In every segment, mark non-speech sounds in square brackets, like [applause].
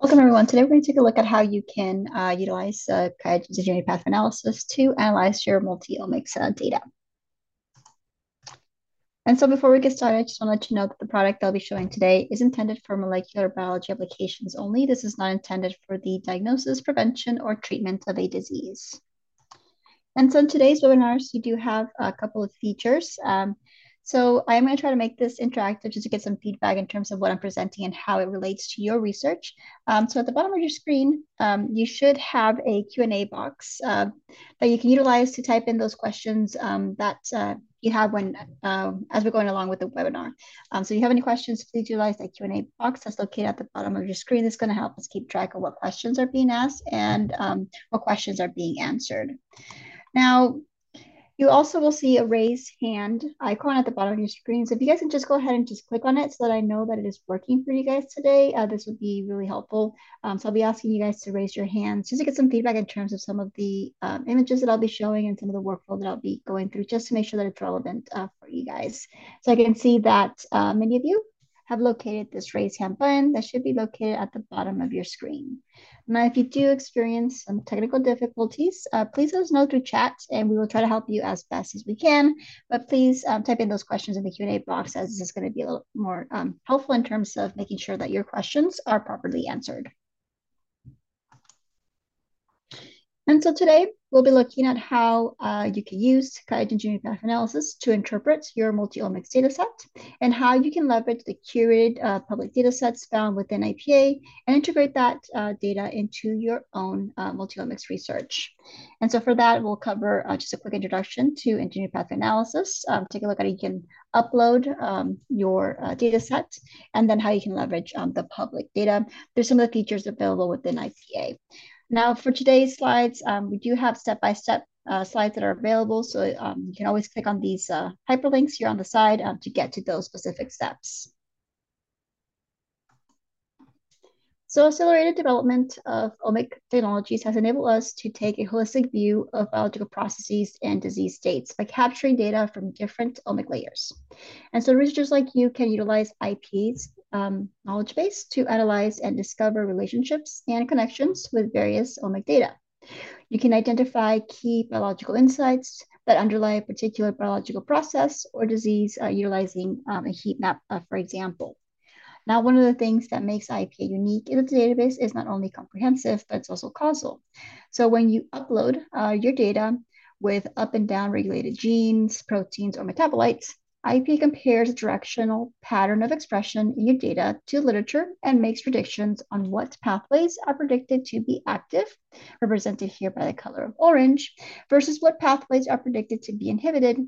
Welcome everyone. Today we're going to take a look at how you can uh, utilize uh, QIAGEN's path analysis to analyze your multi-omics uh, data. And so before we get started, I just want to let you know that the product I'll be showing today is intended for molecular biology applications only. This is not intended for the diagnosis, prevention, or treatment of a disease. And so in today's webinars, you do have a couple of features. Um, so I'm going to try to make this interactive just to get some feedback in terms of what I'm presenting and how it relates to your research. Um, so at the bottom of your screen, um, you should have a Q&A box uh, that you can utilize to type in those questions um, that uh, you have when uh, as we're going along with the webinar. Um, so if you have any questions, please utilize that Q&A box that's located at the bottom of your screen. It's going to help us keep track of what questions are being asked and um, what questions are being answered. Now, you also will see a raise hand icon at the bottom of your screen. So if you guys can just go ahead and just click on it so that I know that it is working for you guys today, uh, this would be really helpful. Um, so I'll be asking you guys to raise your hands just to get some feedback in terms of some of the um, images that I'll be showing and some of the workflow that I'll be going through just to make sure that it's relevant uh, for you guys. So I can see that uh, many of you have located this raise hand button that should be located at the bottom of your screen. Now, if you do experience some technical difficulties, uh, please let us know through chat and we will try to help you as best as we can. But please um, type in those questions in the Q&A box as this is going to be a little more um, helpful in terms of making sure that your questions are properly answered. And so today we'll be looking at how uh, you can use QIAGEN genomic path analysis to interpret your multi-omics dataset and how you can leverage the curated uh, public datasets found within IPA and integrate that uh, data into your own uh, multi-omics research. And so for that, we'll cover uh, just a quick introduction to genomic path analysis, um, take a look at how you can upload um, your uh, dataset, and then how you can leverage um, the public data. There's some of the features available within IPA. Now for today's slides, um, we do have step-by-step uh, slides that are available. So um, you can always click on these uh, hyperlinks here on the side um, to get to those specific steps. So accelerated development of omic technologies has enabled us to take a holistic view of biological processes and disease states by capturing data from different omic layers. And so researchers like you can utilize IPA's um, knowledge base to analyze and discover relationships and connections with various omic data. You can identify key biological insights that underlie a particular biological process or disease uh, utilizing um, a heat map, uh, for example. Now, one of the things that makes IPA unique in the database is not only comprehensive, but it's also causal. So when you upload uh, your data with up and down regulated genes, proteins, or metabolites, IPA compares directional pattern of expression in your data to literature and makes predictions on what pathways are predicted to be active, represented here by the color of orange, versus what pathways are predicted to be inhibited,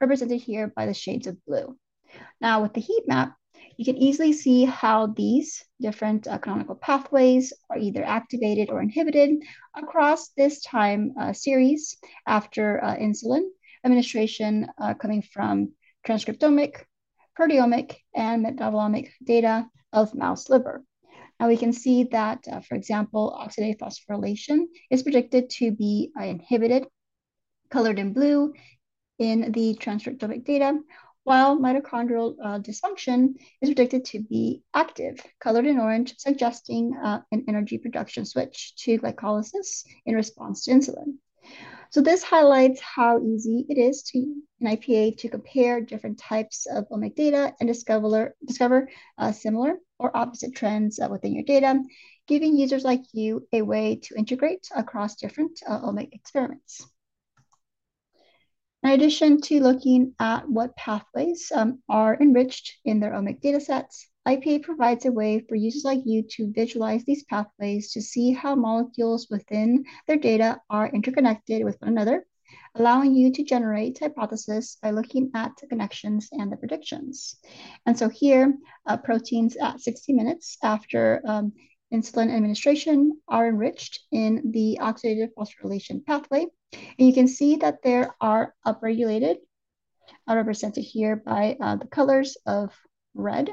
represented here by the shades of blue. Now, with the heat map, you can easily see how these different uh, canonical pathways are either activated or inhibited across this time uh, series after uh, insulin administration uh, coming from transcriptomic, proteomic, and metabolomic data of mouse liver. Now we can see that, uh, for example, oxidative phosphorylation is predicted to be inhibited, colored in blue in the transcriptomic data, while mitochondrial uh, dysfunction is predicted to be active, colored in orange, suggesting uh, an energy production switch to glycolysis in response to insulin. So this highlights how easy it is to an IPA to compare different types of omic data and discover, discover uh, similar or opposite trends uh, within your data, giving users like you a way to integrate across different uh, omic experiments. In addition to looking at what pathways um, are enriched in their omic datasets, IPA provides a way for users like you to visualize these pathways to see how molecules within their data are interconnected with one another, allowing you to generate hypotheses by looking at the connections and the predictions. And so here, uh, proteins at 60 minutes after um, insulin administration are enriched in the oxidative phosphorylation pathway. And you can see that there are upregulated, are represented here by uh, the colors of red.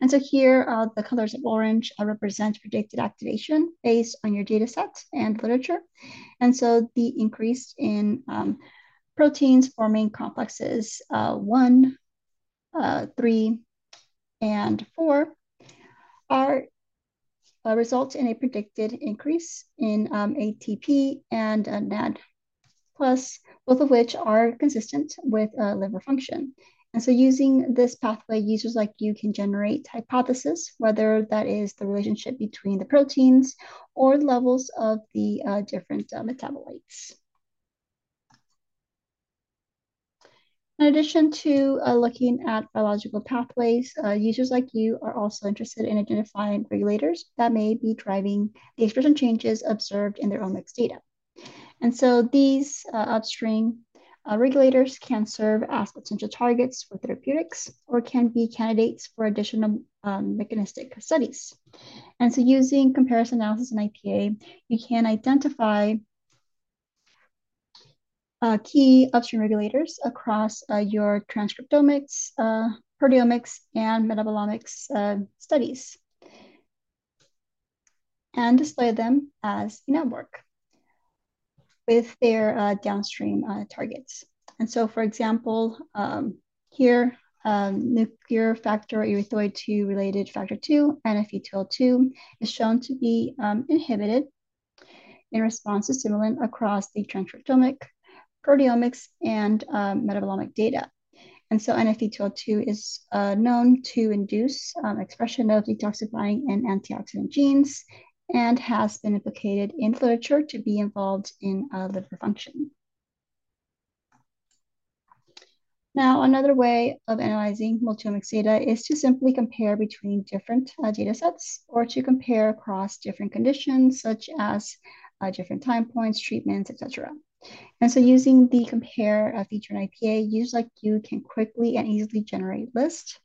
And so here, uh, the colors of orange uh, represent predicted activation based on your data set and literature. And so the increase in um, proteins forming complexes uh, one, uh, three, and four are uh, result in a predicted increase in um, ATP and uh, NAD plus, both of which are consistent with uh, liver function. And so using this pathway, users like you can generate hypotheses, whether that is the relationship between the proteins or levels of the uh, different uh, metabolites. In addition to uh, looking at biological pathways, uh, users like you are also interested in identifying regulators that may be driving the expression changes observed in their omics data. And so these uh, upstream uh, regulators can serve as potential targets for therapeutics or can be candidates for additional um, mechanistic studies. And so using comparison analysis in IPA, you can identify uh, key upstream regulators across uh, your transcriptomics, uh, proteomics, and metabolomics uh, studies and display them as a network with their uh, downstream uh, targets. And so, for example, um, here, um, nuclear factor erythroid 2 related factor 2, NFE2L2, is shown to be um, inhibited in response to stimulant across the transcriptomic, proteomics, and um, metabolomic data. And so NFE2L2 is uh, known to induce um, expression of detoxifying and antioxidant genes and has been implicated in literature to be involved in uh, liver function. Now, another way of analyzing multiomics data is to simply compare between different uh, data sets or to compare across different conditions such as uh, different time points, treatments, etc. And so using the compare uh, feature in IPA, users like you can quickly and easily generate lists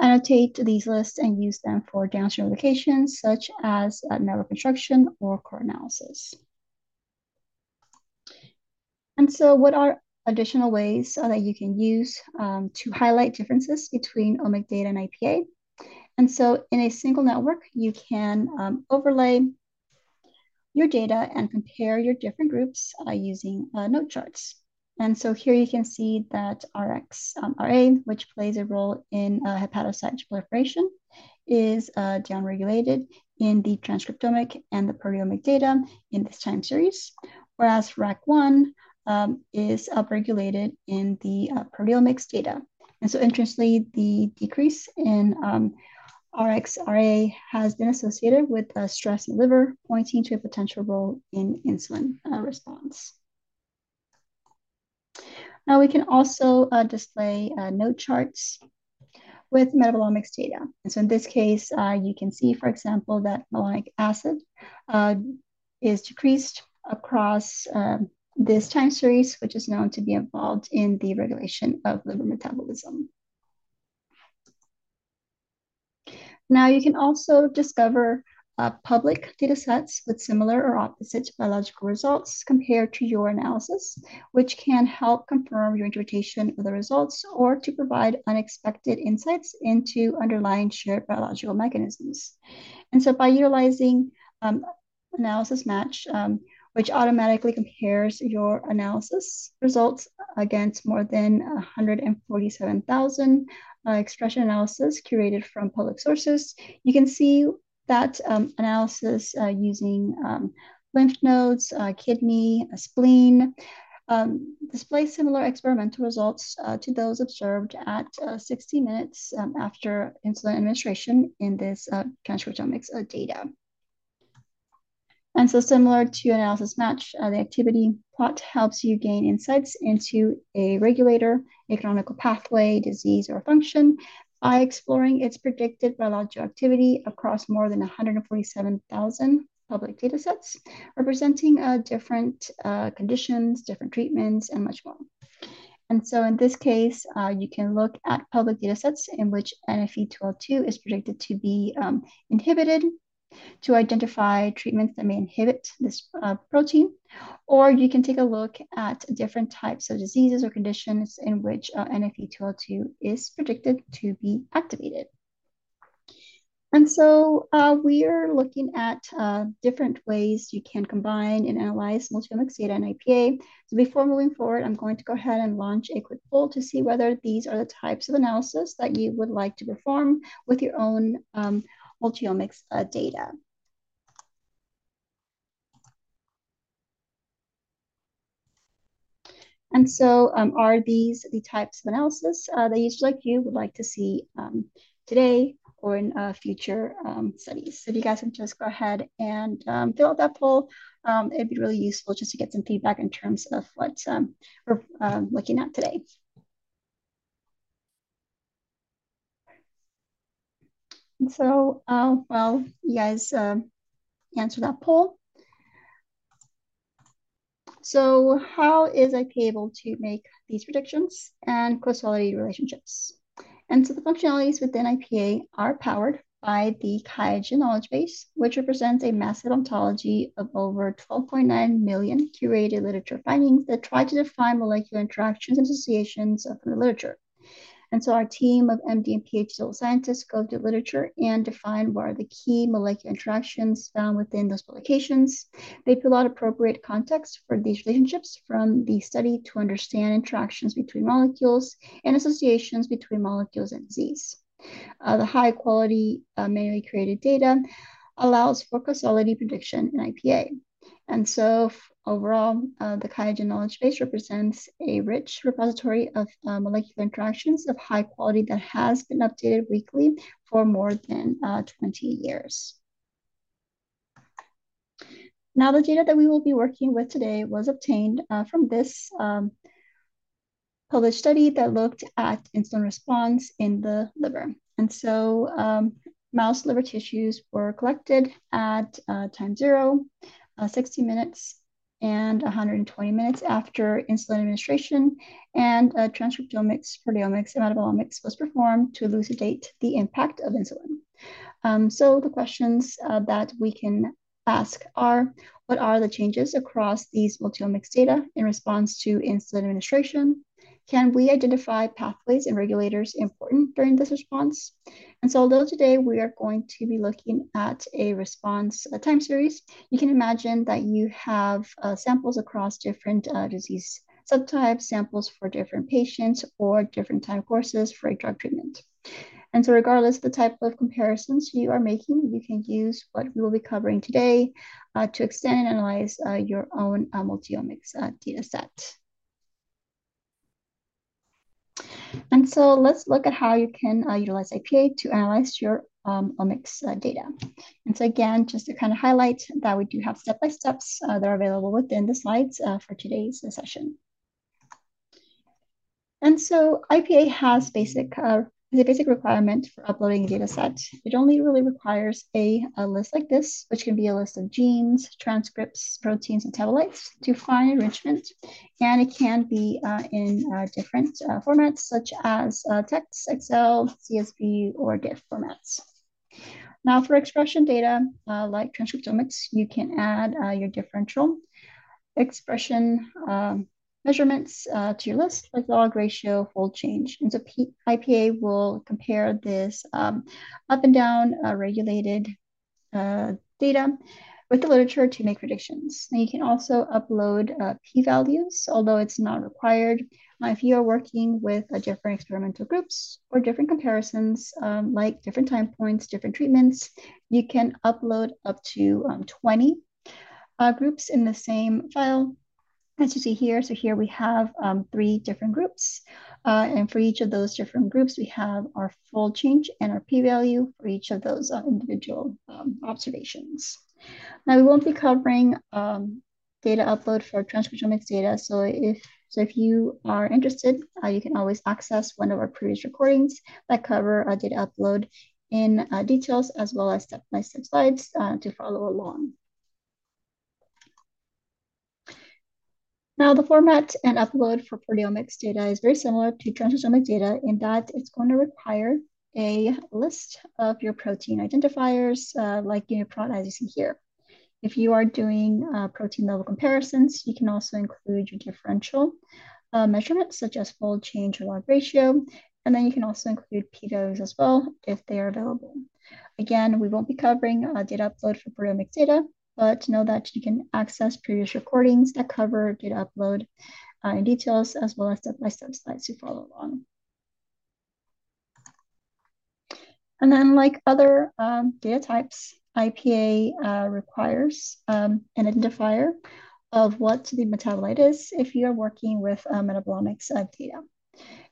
Annotate these lists and use them for downstream applications such as uh, network construction or core analysis. And so what are additional ways uh, that you can use um, to highlight differences between OMIC data and IPA? And so in a single network, you can um, overlay your data and compare your different groups uh, using uh, node charts. And so here you can see that RX, um, RA, which plays a role in uh, hepatocyte proliferation, is uh, downregulated in the transcriptomic and the proteomic data in this time series, whereas RAC1 um, is upregulated in the uh, proteomics data. And so interestingly, the decrease in um, RXRA has been associated with uh, stress in the liver, pointing to a potential role in insulin uh, response. Now we can also uh, display uh, node charts with metabolomics data. And so in this case, uh, you can see, for example, that malonic acid uh, is decreased across um, this time series, which is known to be involved in the regulation of liver metabolism. Now you can also discover uh, public data sets with similar or opposite biological results compared to your analysis, which can help confirm your interpretation of the results or to provide unexpected insights into underlying shared biological mechanisms. And so by utilizing um, analysis match, um, which automatically compares your analysis results against more than 147,000 uh, expression analysis curated from public sources, you can see that um, analysis uh, using um, lymph nodes, uh, kidney, spleen, um, display similar experimental results uh, to those observed at uh, 60 minutes um, after insulin administration in this uh, transcriptomics uh, data. And so similar to analysis match, uh, the activity plot helps you gain insights into a regulator, a canonical pathway, disease, or function by exploring its predicted biological activity across more than 147,000 public data sets, representing uh, different uh, conditions, different treatments, and much more. And so in this case, uh, you can look at public data sets in which NFE2L2 is predicted to be um, inhibited to identify treatments that may inhibit this uh, protein, or you can take a look at different types of diseases or conditions in which uh, NFE2L2 is predicted to be activated. And so uh, we are looking at uh, different ways you can combine and analyze multiomics data and IPA. So before moving forward, I'm going to go ahead and launch a quick poll to see whether these are the types of analysis that you would like to perform with your own um, multiomics uh, data. And so um, are these the types of analysis uh, that users like you would like to see um, today or in uh, future um, studies? So if you guys can just go ahead and um, fill out that poll, um, it'd be really useful just to get some feedback in terms of what um, we're looking at today. So, uh, well, you guys uh, answer that poll. So how is IPA able to make these predictions and causality relationships? And so the functionalities within IPA are powered by the QIAGEN knowledge base, which represents a massive ontology of over 12.9 million curated literature findings that try to define molecular interactions and associations of the literature. And so our team of MD and PhD scientists go to literature and define what are the key molecular interactions found within those publications. They pull out appropriate context for these relationships from the study to understand interactions between molecules and associations between molecules and disease. Uh, the high quality uh, manually created data allows for causality prediction in IPA. And so Overall, uh, the QIAGEN knowledge base represents a rich repository of uh, molecular interactions of high quality that has been updated weekly for more than uh, 20 years. Now, the data that we will be working with today was obtained uh, from this um, published study that looked at insulin response in the liver. And so um, mouse liver tissues were collected at uh, time zero, uh, 60 minutes and 120 minutes after insulin administration, and uh, transcriptomics, proteomics, and metabolomics was performed to elucidate the impact of insulin. Um, so the questions uh, that we can ask are, what are the changes across these multiomics data in response to insulin administration? Can we identify pathways and regulators important during this response? And so although today we are going to be looking at a response uh, time series, you can imagine that you have uh, samples across different uh, disease subtypes, samples for different patients, or different time courses for a drug treatment. And so regardless the type of comparisons you are making, you can use what we will be covering today uh, to extend and analyze uh, your own uh, multiomics data set. And so let's look at how you can uh, utilize IPA to analyze your um, omics uh, data. And so again, just to kind of highlight that we do have step-by-steps uh, that are available within the slides uh, for today's uh, session. And so IPA has basic uh, is a basic requirement for uploading a data set. It only really requires a, a list like this, which can be a list of genes, transcripts, proteins, and metabolites to find enrichment. And it can be uh, in uh, different uh, formats, such as uh, text, Excel, CSV, or GIF formats. Now, for expression data, uh, like transcriptomics, you can add uh, your differential expression um, measurements uh, to your list, like log ratio, fold change. And so P IPA will compare this um, up and down uh, regulated uh, data with the literature to make predictions. And you can also upload uh, p-values, although it's not required. Uh, if you are working with uh, different experimental groups or different comparisons, um, like different time points, different treatments, you can upload up to um, 20 groups in the same file as you see here, so here we have um, three different groups. Uh, and for each of those different groups, we have our fold change and our p-value for each of those uh, individual um, observations. Now we won't be covering um, data upload for transcriptomics data. So if so if you are interested, uh, you can always access one of our previous recordings that cover uh, data upload in uh, details as well as step-by-step -step slides uh, to follow along. Now, the format and upload for proteomics data is very similar to transcriptomic data in that it's going to require a list of your protein identifiers uh, like UniProt as you see here. If you are doing uh, protein level comparisons, you can also include your differential uh, measurements such as fold change or log ratio, and then you can also include p-values as well if they are available. Again, we won't be covering uh, data upload for proteomics data, but know that you can access previous recordings that cover data upload uh, in details, as well as step-by-step -step slides to follow along. And then like other um, data types, IPA uh, requires um, an identifier of what the metabolite is if you are working with uh, metabolomics uh, data.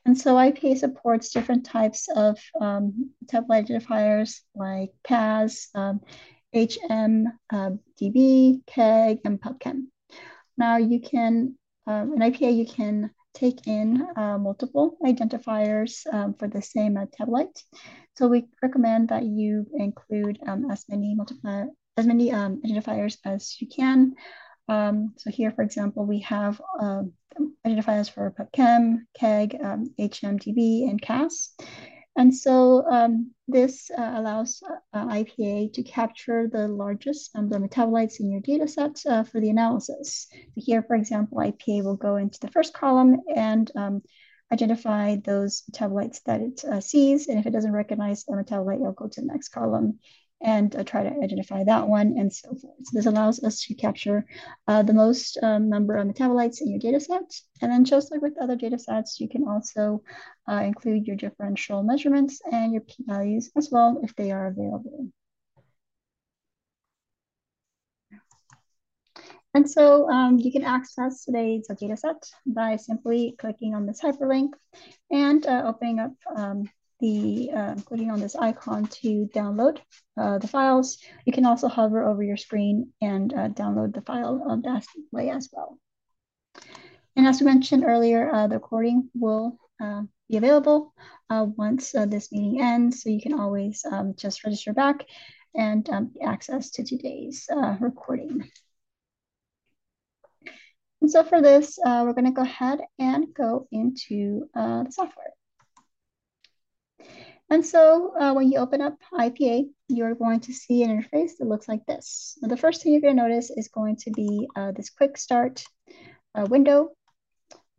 And so IPA supports different types of um, metabolite identifiers like CAS, um, HM, uh, DB, KEGG, and PubChem. Now you can, um, in IPA, you can take in uh, multiple identifiers um, for the same metabolite. So we recommend that you include um, as many multiply as many um, identifiers as you can. Um, so here, for example, we have uh, identifiers for PubChem, KEGG, HMDB, and CAS. And so um, this uh, allows uh, IPA to capture the largest number of metabolites in your data set uh, for the analysis. So here, for example, IPA will go into the first column and um, identify those metabolites that it uh, sees. And if it doesn't recognize a metabolite, it'll go to the next column and uh, try to identify that one and so forth. So this allows us to capture uh, the most um, number of metabolites in your data set. And then just like with other data sets, you can also uh, include your differential measurements and your p-values as well if they are available. And so um, you can access today's data set by simply clicking on this hyperlink and uh, opening up um, the uh, clicking on this icon to download uh, the files. You can also hover over your screen and uh, download the file of that way as well. And as we mentioned earlier, uh, the recording will uh, be available uh, once this meeting ends. So you can always um, just register back and um, access to today's recording. And so for this, we're going to go ahead and go into the software. And so uh, when you open up IPA, you're going to see an interface that looks like this. Now, the first thing you're going to notice is going to be uh, this quick start uh, window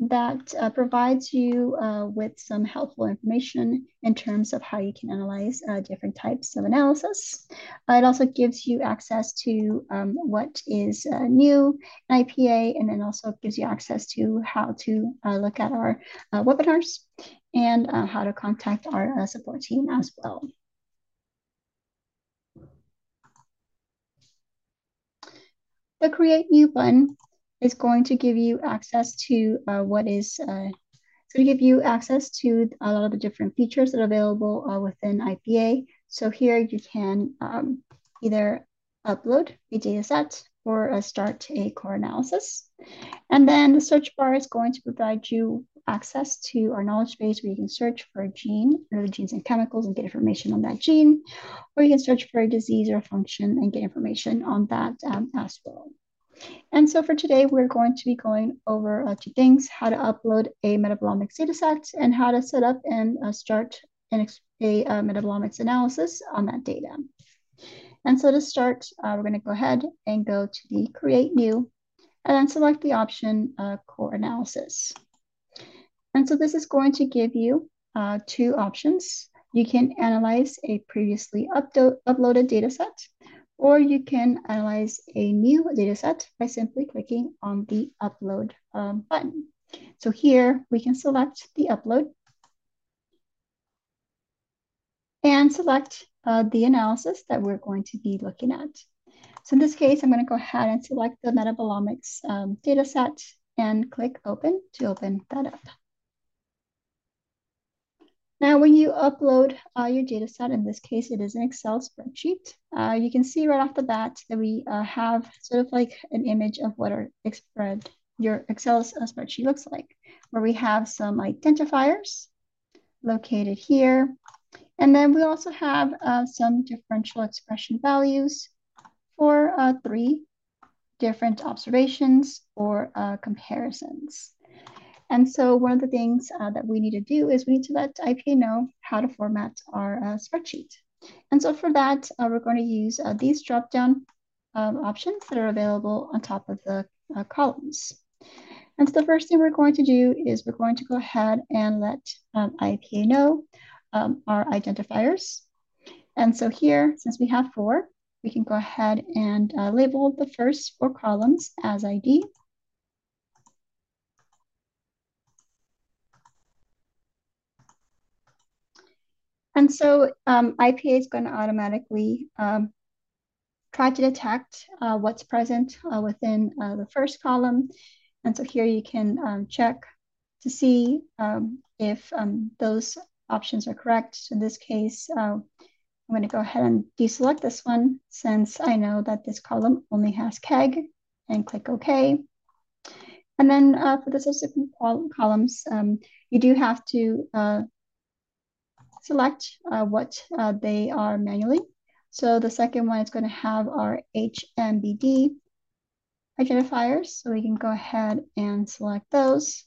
that uh, provides you uh, with some helpful information in terms of how you can analyze uh, different types of analysis. it also gives you access to um, what is new in IPA, and then also gives you access to how to look at our webinars and uh, how to contact our uh, support team as well. The Create New button is going to give you access to uh, what is, uh, it's going to give you access to a lot of the different features that are available uh, within IPA. So here you can um, either upload a data set or uh, start a core analysis. And then the search bar is going to provide you access to our knowledge base where you can search for a gene or the genes and chemicals and get information on that gene, or you can search for a disease or a function and get information on that um, as well. And so for today, we're going to be going over uh, two things, how to upload a metabolomics dataset and how to set up and uh, start an, a uh, metabolomics analysis on that data. And so to start, uh, we're going to go ahead and go to the Create New and then select the option uh, Core Analysis. And so this is going to give you uh, two options. You can analyze a previously uploaded data set, or you can analyze a new data set by simply clicking on the Upload um, button. So here we can select the upload and select uh, the analysis that we're going to be looking at. So in this case, I'm going to go ahead and select the metabolomics um, data set and click open to open that up. Now, when you upload uh, your data set, in this case, it is an Excel spreadsheet, uh, you can see right off the bat that we uh, have sort of like an image of what our spread, your Excel uh, spreadsheet looks like, where we have some identifiers located here. And then we also have uh, some differential expression values for uh, three different observations or comparisons. And so one of the things uh, that we need to do is we need to let IPA know how to format our uh, spreadsheet. And so for that, uh, we're going to use uh, these drop-down um, options that are available on top of the uh, columns. And so the first thing we're going to do is we're going to go ahead and let um, IPA know um, our identifiers. And so here, since we have four, we can go ahead and uh, label the first four columns as ID. And so um, IPA is going to automatically um, try to detect uh, what's present uh, within uh, the first column. And so here you can um, check to see um, if um, those options are correct. So in this case, uh, I'm going to go ahead and deselect this one since I know that this column only has KEGG and click OK. And then uh, for the subsequent columns, um, you do have to uh, select uh, what uh, they are manually. So the second one is going to have our HMDB identifiers. So we can go ahead and select those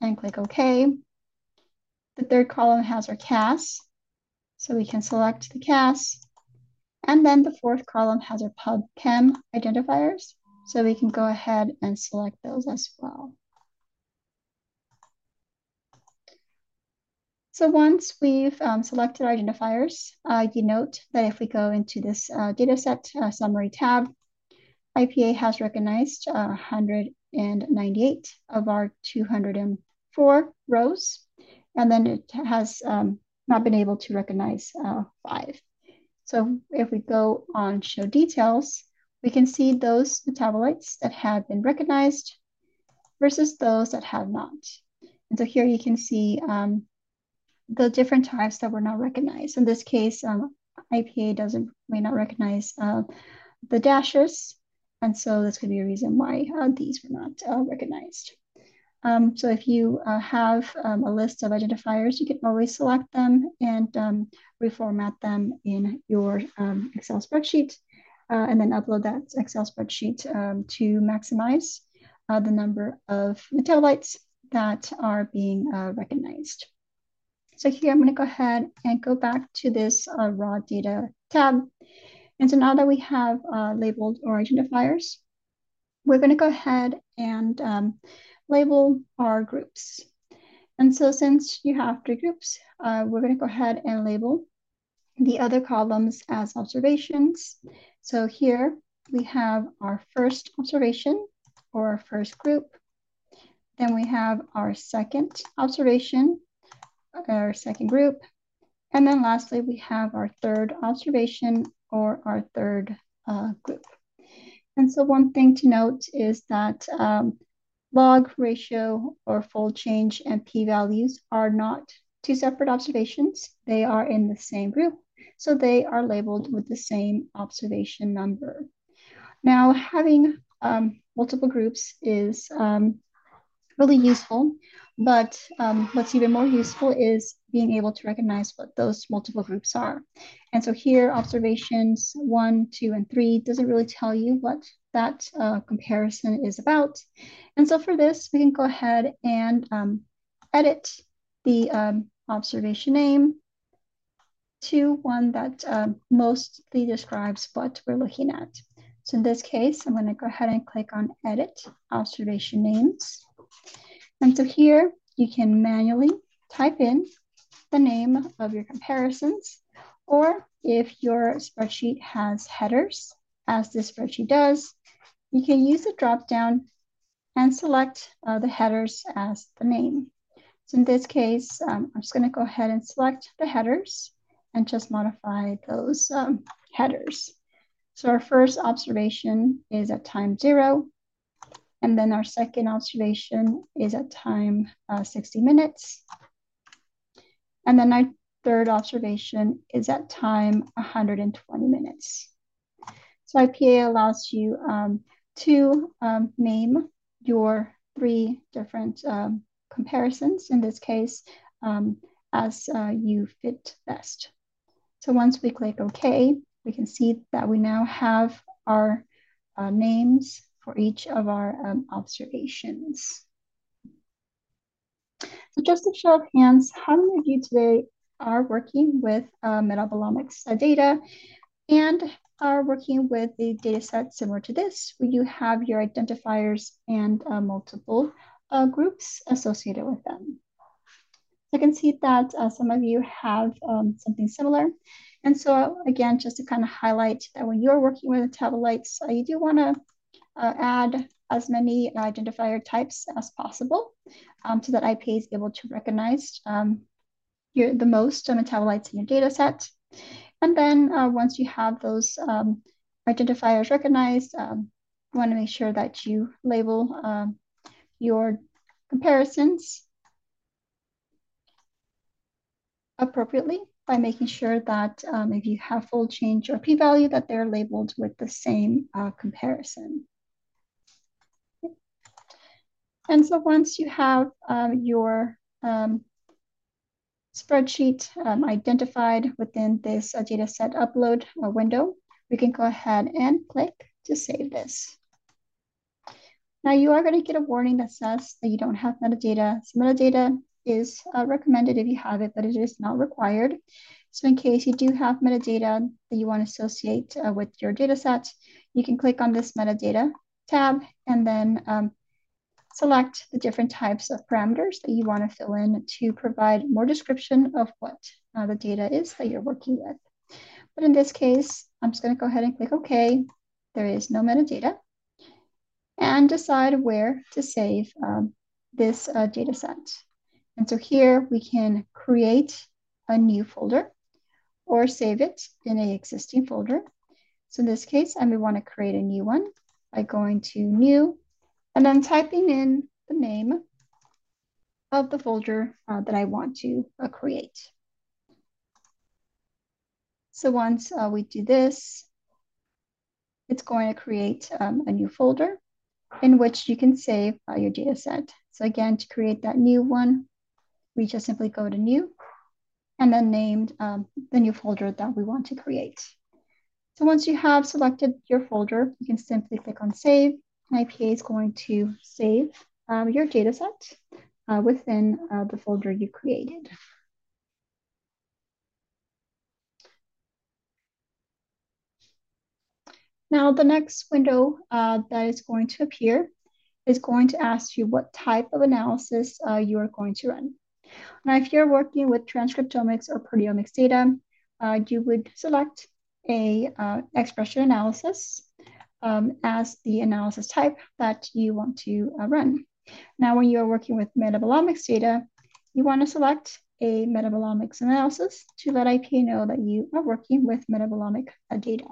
and click OK. The third column has our CAS. So we can select the CAS. And then the fourth column has our PubChem identifiers. So we can go ahead and select those as well. So once we've um, selected our identifiers, uh, you note that if we go into this uh, dataset uh, summary tab, IPA has recognized 198 of our 204 rows, and then it has um, not been able to recognize uh, five. So if we go on show details, we can see those metabolites that have been recognized versus those that have not. And so here you can see um, the different types that were not recognized. In this case, um, IPA doesn't may not recognize uh, the dashes, and so this could be a reason why uh, these were not uh, recognized. Um, so if you uh, have um, a list of identifiers, you can always select them and um, reformat them in your um, Excel spreadsheet, uh, and then upload that Excel spreadsheet um, to maximize uh, the number of metabolites that are being recognized. So here I'm going to go ahead and go back to this uh, raw data tab. And so now that we have uh, labeled our identifiers, we're going to go ahead and um, label our groups. And so since you have three groups, uh, we're going to go ahead and label the other columns as observations. So here we have our first observation or our first group. Then we have our second observation our second group. And then lastly, we have our third observation or our third uh, group. And so one thing to note is that um, log ratio or fold change and p-values are not two separate observations. They are in the same group, so they are labeled with the same observation number. Now, having um, multiple groups is um, really useful but um, what's even more useful is being able to recognize what those multiple groups are. And so here, observations one, two, and three doesn't really tell you what that uh, comparison is about. And so for this, we can go ahead and um, edit the um, observation name to one that um, mostly describes what we're looking at. So in this case, I'm going to go ahead and click on Edit Observation Names. And so here you can manually type in the name of your comparisons, or if your spreadsheet has headers, as this spreadsheet does, you can use the drop-down and select uh, the headers as the name. So in this case, um, I'm just going to go ahead and select the headers and just modify those um, headers. So our first observation is at time zero, and then our second observation is at time uh, 60 minutes. And then our third observation is at time 120 minutes. So IPA allows you um, to um, name your three different um, comparisons, in this case, um, as uh, you fit best. So once we click OK, we can see that we now have our uh, names for each of our um, observations. So just a show of hands, how many of you today are working with uh, metabolomics uh, data and are working with a data set similar to this, where you have your identifiers and uh, multiple uh, groups associated with them. I can see that uh, some of you have um, something similar. And so again, just to kind of highlight that when you're working with metabolites, you do want to uh, add as many identifier types as possible um, so that IPA is able to recognize um, your, the most metabolites in your data set. And then uh, once you have those um, identifiers recognized, um, you want to make sure that you label um, your comparisons appropriately by making sure that um, if you have fold change or p-value that they're labeled with the same uh, comparison. And so once you have um, your um, spreadsheet um, identified within this uh, data set upload uh, window, we can go ahead and click to save this. Now you are going to get a warning that says that you don't have metadata. So metadata is uh, recommended if you have it, but it is not required. So in case you do have metadata that you want to associate uh, with your data set, you can click on this metadata tab and then um, select the different types of parameters that you want to fill in to provide more description of what uh, the data is that you're working with. But in this case, I'm just going to go ahead and click OK. There is no metadata. And decide where to save um, this uh, data set. And so here we can create a new folder or save it in an existing folder. So in this case, I may want to create a new one by going to new and then typing in the name of the folder uh, that I want to uh, create. So once uh, we do this, it's going to create um, a new folder in which you can save uh, your data set. So again, to create that new one, we just simply go to new and then named um, the new folder that we want to create. So once you have selected your folder, you can simply click on save IPA is going to save um, your data set uh, within uh, the folder you created. Now, the next window uh, that is going to appear is going to ask you what type of analysis uh, you are going to run. Now, if you're working with transcriptomics or proteomics data, uh, you would select a uh, expression analysis um, as the analysis type that you want to uh, run. Now, when you're working with metabolomics data, you want to select a metabolomics analysis to let IPA know that you are working with metabolomic uh, data.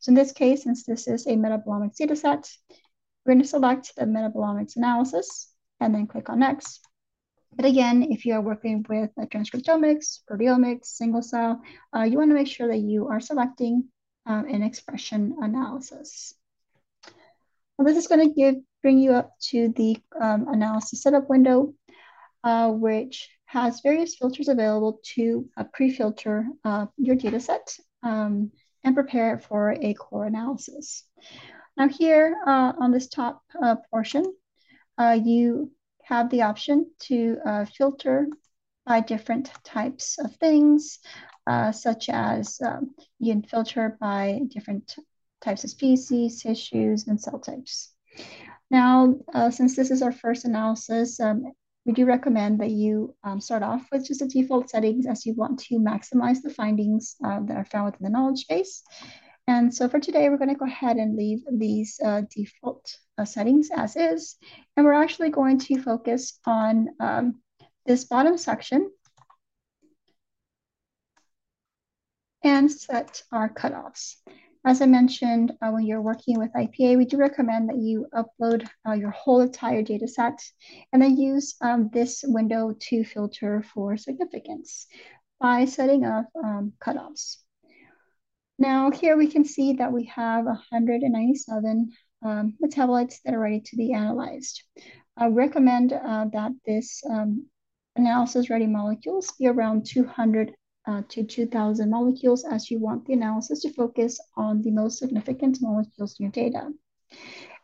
So in this case, since this is a metabolomics data set, we're going to select the metabolomics analysis and then click on next. But again, if you are working with transcriptomics, proteomics, single cell, uh, you want to make sure that you are selecting um, an expression analysis. Well, this is going to give bring you up to the um, analysis setup window, uh, which has various filters available to uh, pre-filter uh, your data set um, and prepare it for a core analysis. Now here uh, on this top uh, portion, uh, you have the option to filter by different types of things, uh, such as um, you can filter by different types of species, tissues, and cell types. Now, uh, since this is our first analysis, um, we do recommend that you um, start off with just the default settings as you want to maximize the findings uh, that are found within the knowledge base. And so for today, we're going to go ahead and leave these uh, default uh, settings as is. And we're actually going to focus on um, this bottom section and set our cutoffs. As I mentioned, uh, when you're working with IPA, we do recommend that you upload uh, your whole entire data set and then use um, this window to filter for significance by setting up um, cutoffs. Now here we can see that we have 197 um, metabolites that are ready to be analyzed. I recommend uh, that this um, analysis ready molecules be around 200 uh, to 2000 molecules as you want the analysis to focus on the most significant molecules in your data.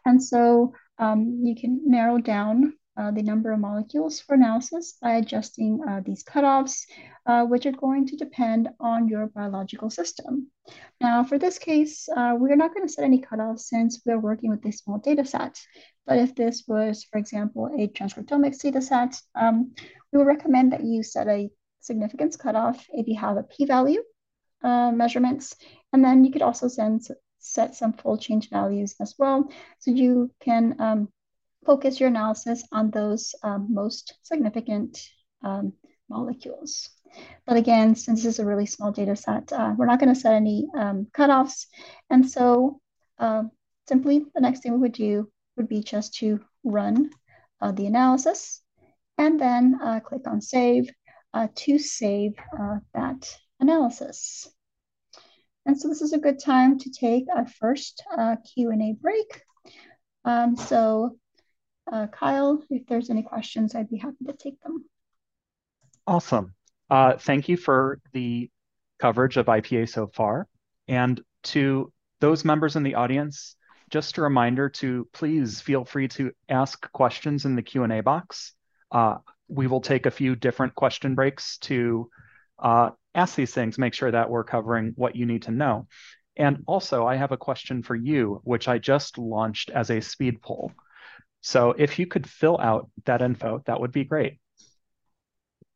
And so um, you can narrow down uh, the number of molecules for analysis by adjusting uh, these cutoffs, uh, which are going to depend on your biological system. Now, for this case, uh, we're not going to set any cutoffs since we're working with a small data set. But if this was, for example, a transcriptomics data set, um, we would recommend that you set a significance cutoff if you have a p-value uh, measurements. And then you could also send, set some fold change values as well. So you can um, focus your analysis on those um, most significant um, molecules. But again, since this is a really small data set, uh, we're not going to set any um, cutoffs. And so uh, simply the next thing we would do would be just to run uh, the analysis and then uh, click on save to save uh, that analysis. And so this is a good time to take our first Q&A break. Um, so Kyle, if there's any questions, I'd be happy to take them. Awesome. Uh, thank you for the coverage of IPA so far. And to those members in the audience, just a reminder to please feel free to ask questions in the Q&A box. Uh, we will take a few different question breaks to uh, ask these things, make sure that we're covering what you need to know. And also, I have a question for you, which I just launched as a speed poll. So if you could fill out that info, that would be great.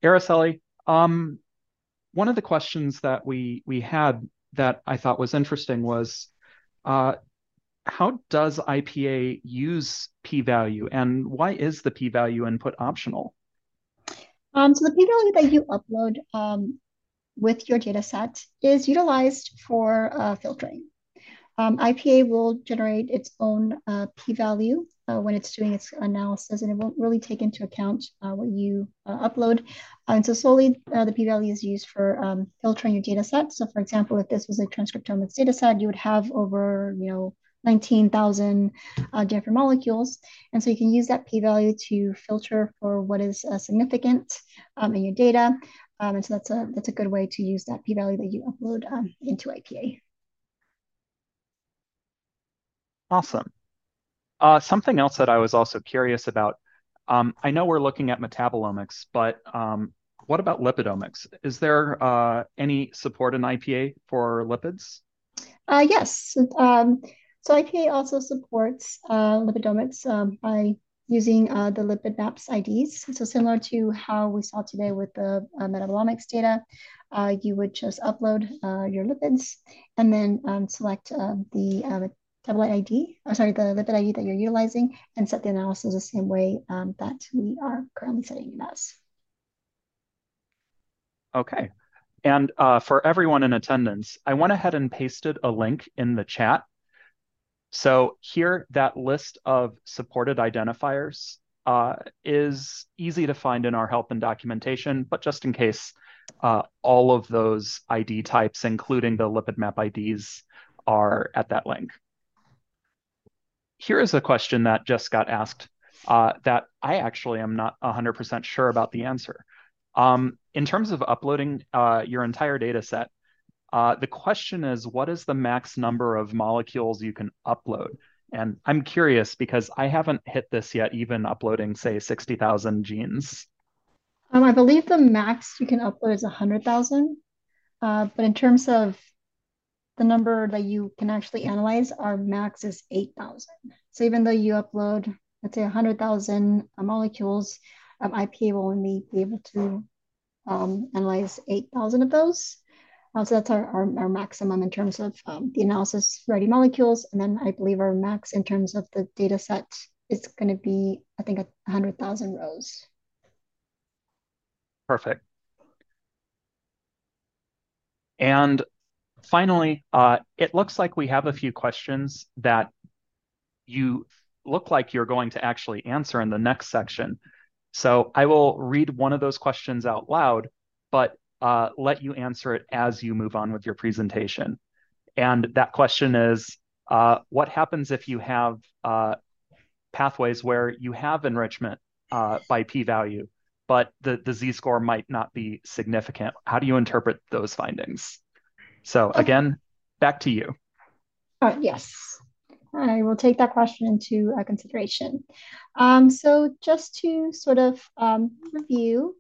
Araceli, um, one of the questions that we we had that I thought was interesting was, uh, how does IPA use p-value, and why is the p-value input optional? Um, so the p-value that you upload um, with your data set is utilized for uh, filtering. Um, IPA will generate its own uh, p-value uh, when it's doing its analysis, and it won't really take into account uh, what you uh, upload. And so solely uh, the p-value is used for um, filtering your data set. So for example, if this was a transcriptomics data set, you would have over, you know, 19,000 different molecules. And so you can use that p-value to filter for what is significant um, in your data. Um, and so that's a, that's a good way to use that p-value that you upload um, into IPA. Awesome. Uh, something else that I was also curious about, um, I know we're looking at metabolomics, but um, what about lipidomics? Is there uh, any support in IPA for lipids? Uh, yes. Um, so IPA also supports uh, lipidomics um, by using uh, the lipid maps IDs. So similar to how we saw today with the uh, metabolomics data, uh, you would just upload uh, your lipids and then um, select the tablet ID, or sorry, the lipid ID that you're utilizing and set the analysis the same way um, that we are currently setting it as. Okay. And uh, for everyone in attendance, I went ahead and pasted a link in the chat. So here, that list of supported identifiers uh, is easy to find in our help and documentation, but just in case, uh, all of those ID types, including the lipid map IDs, are at that link here is a question that just got asked uh, that I actually am not 100% sure about the answer. Um, in terms of uploading uh, your entire data set, uh, the question is, what is the max number of molecules you can upload? And I'm curious because I haven't hit this yet, even uploading, say, 60,000 genes. Um, I believe the max you can upload is 100,000. Uh, but in terms of the number that you can actually analyze, our max is 8,000. So even though you upload, let's say 100,000 molecules, um, IPA will only be able to um, analyze 8,000 of those. So that's our, our, our, maximum in terms of um, the analysis ready molecules. And then I believe our max in terms of the data set is going to be, I think, 100,000 rows. Perfect. And finally, uh, it looks like we have a few questions that you look like you're going to actually answer in the next section. So I will read one of those questions out loud, but uh, let you answer it as you move on with your presentation. And that question is, uh, what happens if you have uh, pathways where you have enrichment uh, by p-value, but the, the z-score might not be significant? How do you interpret those findings? So again, back to you. Uh, yes, I will take that question into uh, consideration. Um, so just to sort of um, review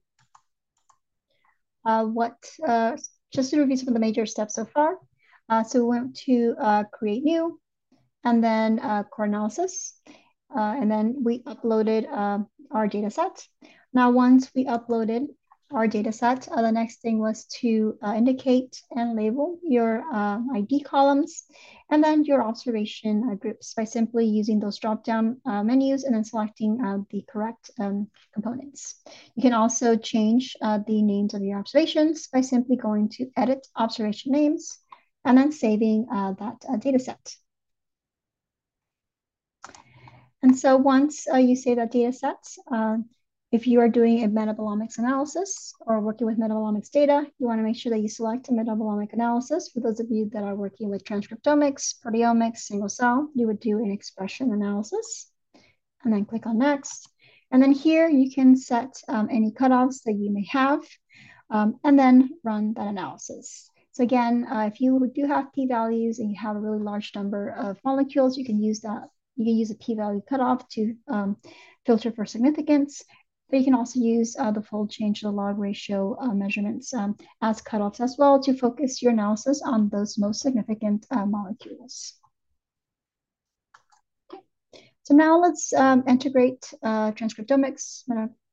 uh, what, uh, just to review some of the major steps so far. Uh, so we went to uh, create new and then core analysis. and then we uploaded our data set. Now, once we uploaded our data set, uh, the next thing was to uh, indicate and label your uh, ID columns and then your observation uh, groups by simply using those drop-down uh, menus and then selecting uh, the correct um, components. You can also change the names of your observations by simply going to edit observation names and then saving that data set. And so once you save that data set, if you are doing a metabolomics analysis or working with metabolomics data, you want to make sure that you select a metabolomic analysis. For those of you that are working with transcriptomics, proteomics, single cell, you would do an expression analysis and then click on next. And then here you can set um, any cutoffs that you may have um, and then run that analysis. So again, uh, if you do have p-values and you have a really large number of molecules, you can use that. You can use a p-value cutoff to um, filter for significance. But you can also use uh, the fold change to the log ratio uh, measurements um, as cutoffs as well to focus your analysis on those most significant uh, molecules. Okay. So now let's um, integrate uh, transcriptomics,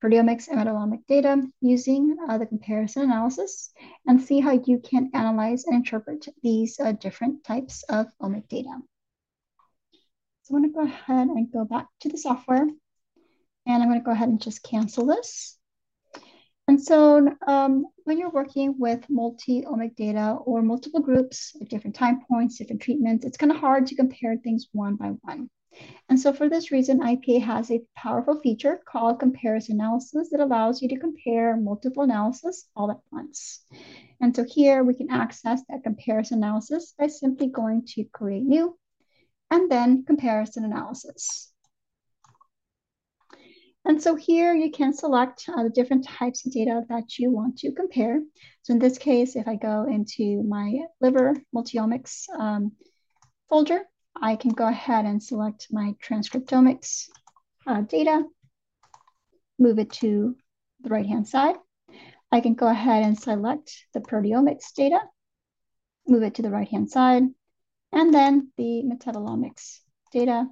proteomics, and metabolomic data using uh, the comparison analysis and see how you can analyze and interpret these uh, different types of omic data. So I'm to go ahead and go back to the software and I'm going to go ahead and just cancel this. And so um, when you're working with multi-omic data or multiple groups at different time points, different treatments, it's kind of hard to compare things one by one. And so for this reason, IPA has a powerful feature called comparison analysis that allows you to compare multiple analysis all at once. And so here we can access that comparison analysis by simply going to create new and then comparison analysis. And so here you can select uh, the different types of data that you want to compare. So in this case, if I go into my liver multiomics um, folder, I can go ahead and select my transcriptomics uh, data, move it to the right-hand side. I can go ahead and select the proteomics data, move it to the right-hand side, and then the metabolomics data,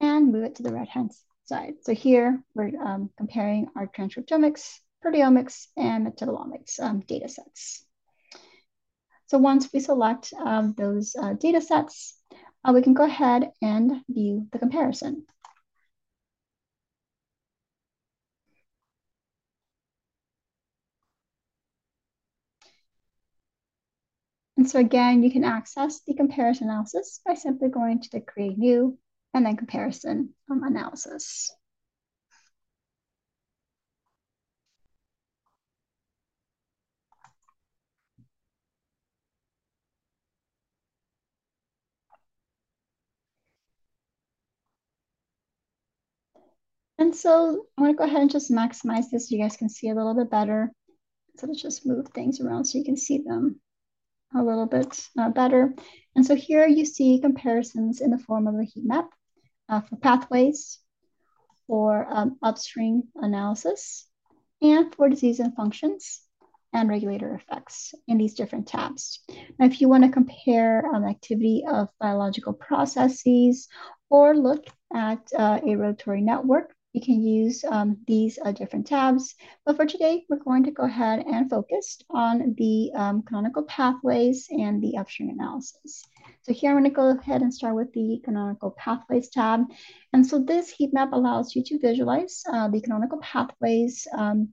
and move it to the right-hand side. So here we're um, comparing our transcriptomics, proteomics, and metabolomics um, data sets. So once we select um, those uh, data sets, uh, we can go ahead and view the comparison. And so again, you can access the comparison analysis by simply going to the create new and then comparison um, analysis. And so I'm going to go ahead and just maximize this so you guys can see a little bit better. So let's just move things around so you can see them a little bit uh, better. And so here you see comparisons in the form of a heat map uh, for pathways, for um, upstream analysis, and for disease and functions and regulator effects in these different tabs. Now, if you want to compare um, activity of biological processes or look at uh, a rotary network, you can use um, these uh, different tabs. But for today, we're going to go ahead and focus on the um, canonical pathways and the upstream analysis. So here I'm going to go ahead and start with the canonical pathways tab. And so this heat map allows you to visualize uh, the canonical pathways um,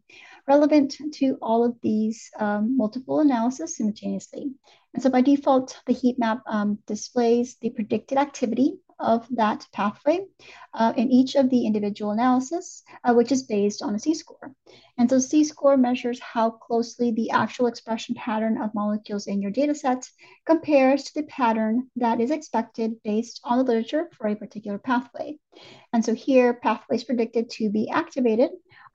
relevant to all of these um, multiple analysis simultaneously. And so by default, the heat map um, displays the predicted activity of that pathway uh, in each of the individual analysis, uh, which is based on a z-score. And so z-score measures how closely the actual expression pattern of molecules in your data set compares to the pattern that is expected based on the literature for a particular pathway. And so here, pathways predicted to be activated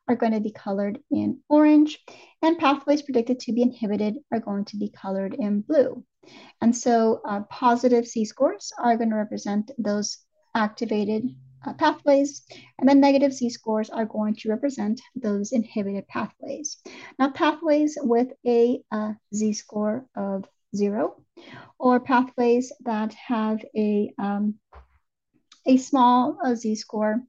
are going to be colored in orange, and pathways predicted to be inhibited are going to be colored in blue. And so uh, positive Z-scores are going to represent those activated uh, pathways, and then negative Z-scores are going to represent those inhibited pathways. Now, pathways with a uh, Z-score of zero, or pathways that have a, um, a small uh, z-score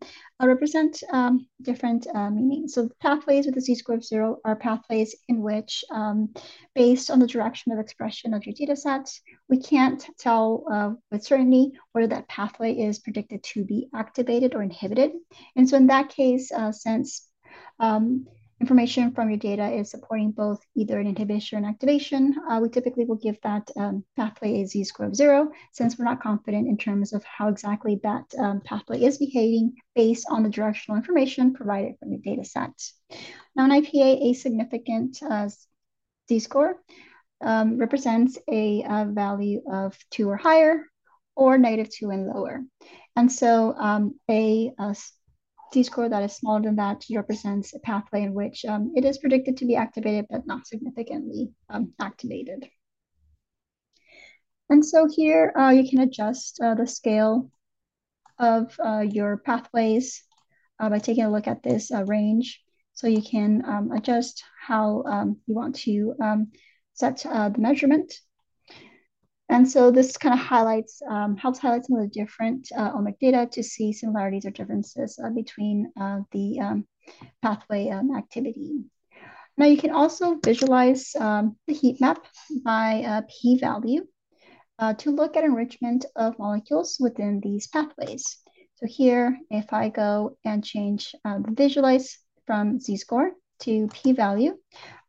uh, represent um, different uh, meanings. So pathways with a z-score of zero are pathways in which, um, based on the direction of expression of your data set, we can't tell uh, with certainty whether that pathway is predicted to be activated or inhibited. And so in that case, uh, since um, information from your data is supporting both either an inhibition or an activation, uh, we typically will give that um, pathway a z-score of zero, since we're not confident in terms of how exactly that um, pathway is behaving based on the directional information provided from your data set. Now, an IPA, a significant uh, z-score um, represents a, a, value of two or higher, or negative two and lower. And so um, a, a z-score that is smaller than that represents a pathway in which um, it is predicted to be activated but not significantly um, activated. And so here uh, you can adjust uh, the scale of uh, your pathways uh, by taking a look at this uh, range. So you can um, adjust how um, you want to um, set uh, the measurement and so this kind of highlights, um, helps highlight some of the different uh, OMIC data to see similarities or differences uh, between uh, the um, pathway um, activity. Now you can also visualize um, the heat map by p-value uh, to look at enrichment of molecules within these pathways. So here, if I go and change uh, the visualize from z-score to p-value,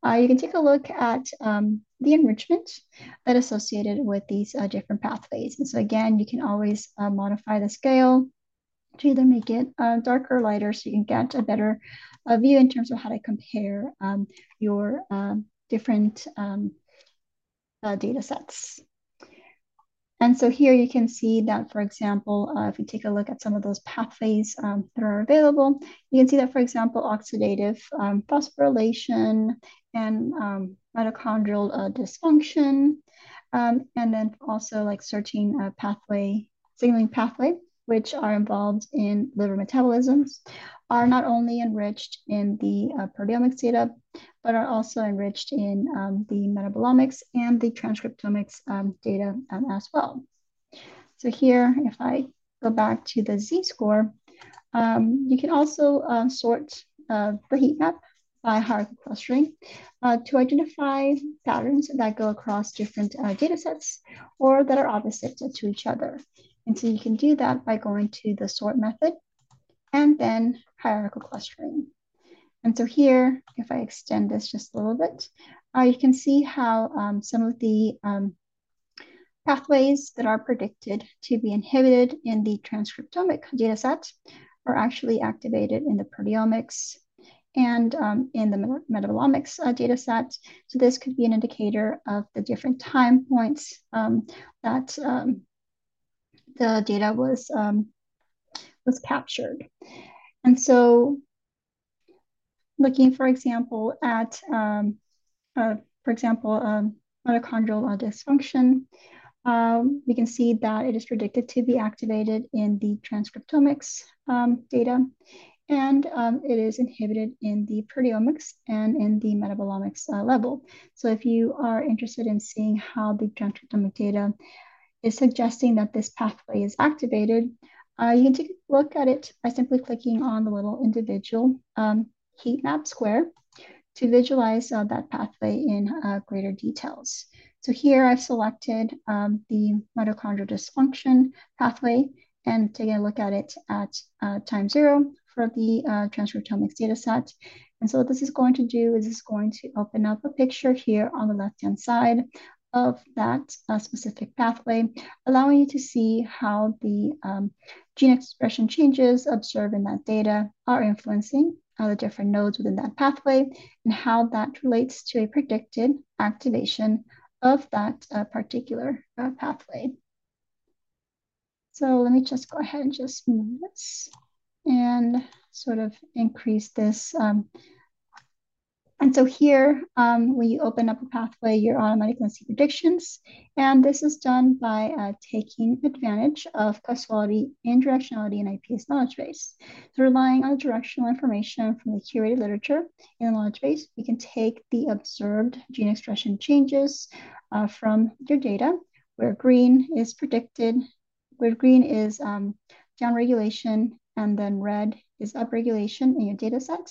uh, you can take a look at um, the enrichment that associated with these uh, different pathways. And so again, you can always uh, modify the scale to either make it uh, darker or lighter so you can get a better uh, view in terms of how to compare um, your uh, different um, data sets. And so here you can see that, for example, uh, if you take a look at some of those pathways um, that are available, you can see that, for example, oxidative um, phosphorylation and um, mitochondrial uh, dysfunction, um, and then also like sirtuin pathway, signaling pathway, which are involved in liver metabolisms, are not only enriched in the uh, proteomics data, but are also enriched in um, the metabolomics and the transcriptomics um, data um, as well. So here, if I go back to the z-score, um, you can also uh, sort uh, the heat map by hierarchical clustering uh, to identify patterns that go across different uh, data sets or that are opposite to each other. And so you can do that by going to the sort method and then hierarchical clustering. And so here, if I extend this just a little bit, uh, you can see how um, some of the um, pathways that are predicted to be inhibited in the transcriptomic dataset are actually activated in the proteomics and um, in the metabolomics uh, data set. So this could be an indicator of the different time points um, that um, the data was, um, was captured. And so looking, for example, at, um, uh, for example, um, mitochondrial uh, dysfunction, um, we can see that it is predicted to be activated in the transcriptomics um, data, and um, it is inhibited in the proteomics and in the metabolomics uh, level. So if you are interested in seeing how the transcriptomic data is suggesting that this pathway is activated, uh, you can take a look at it by simply clicking on the little individual um, heat map square to visualize uh, that pathway in uh, greater details. So here I've selected um, the mitochondrial dysfunction pathway and taking a look at it at uh, time zero for the uh, transcriptomics data set. And so what this is going to do is it's going to open up a picture here on the left-hand side of that uh, specific pathway, allowing you to see how the um, gene expression changes observed in that data are influencing uh, the different nodes within that pathway and how that relates to a predicted activation of that uh, particular uh, pathway. So let me just go ahead and just move this and sort of increase this um, and so here, um, when you open up a pathway, you're automatically going to see predictions. And this is done by uh, taking advantage of causality and directionality in IPA's knowledge base. So relying on directional information from the curated literature in the knowledge base, we can take the observed gene expression changes uh, from your data, where green is predicted, where green is um, downregulation, and then red is upregulation in your data set,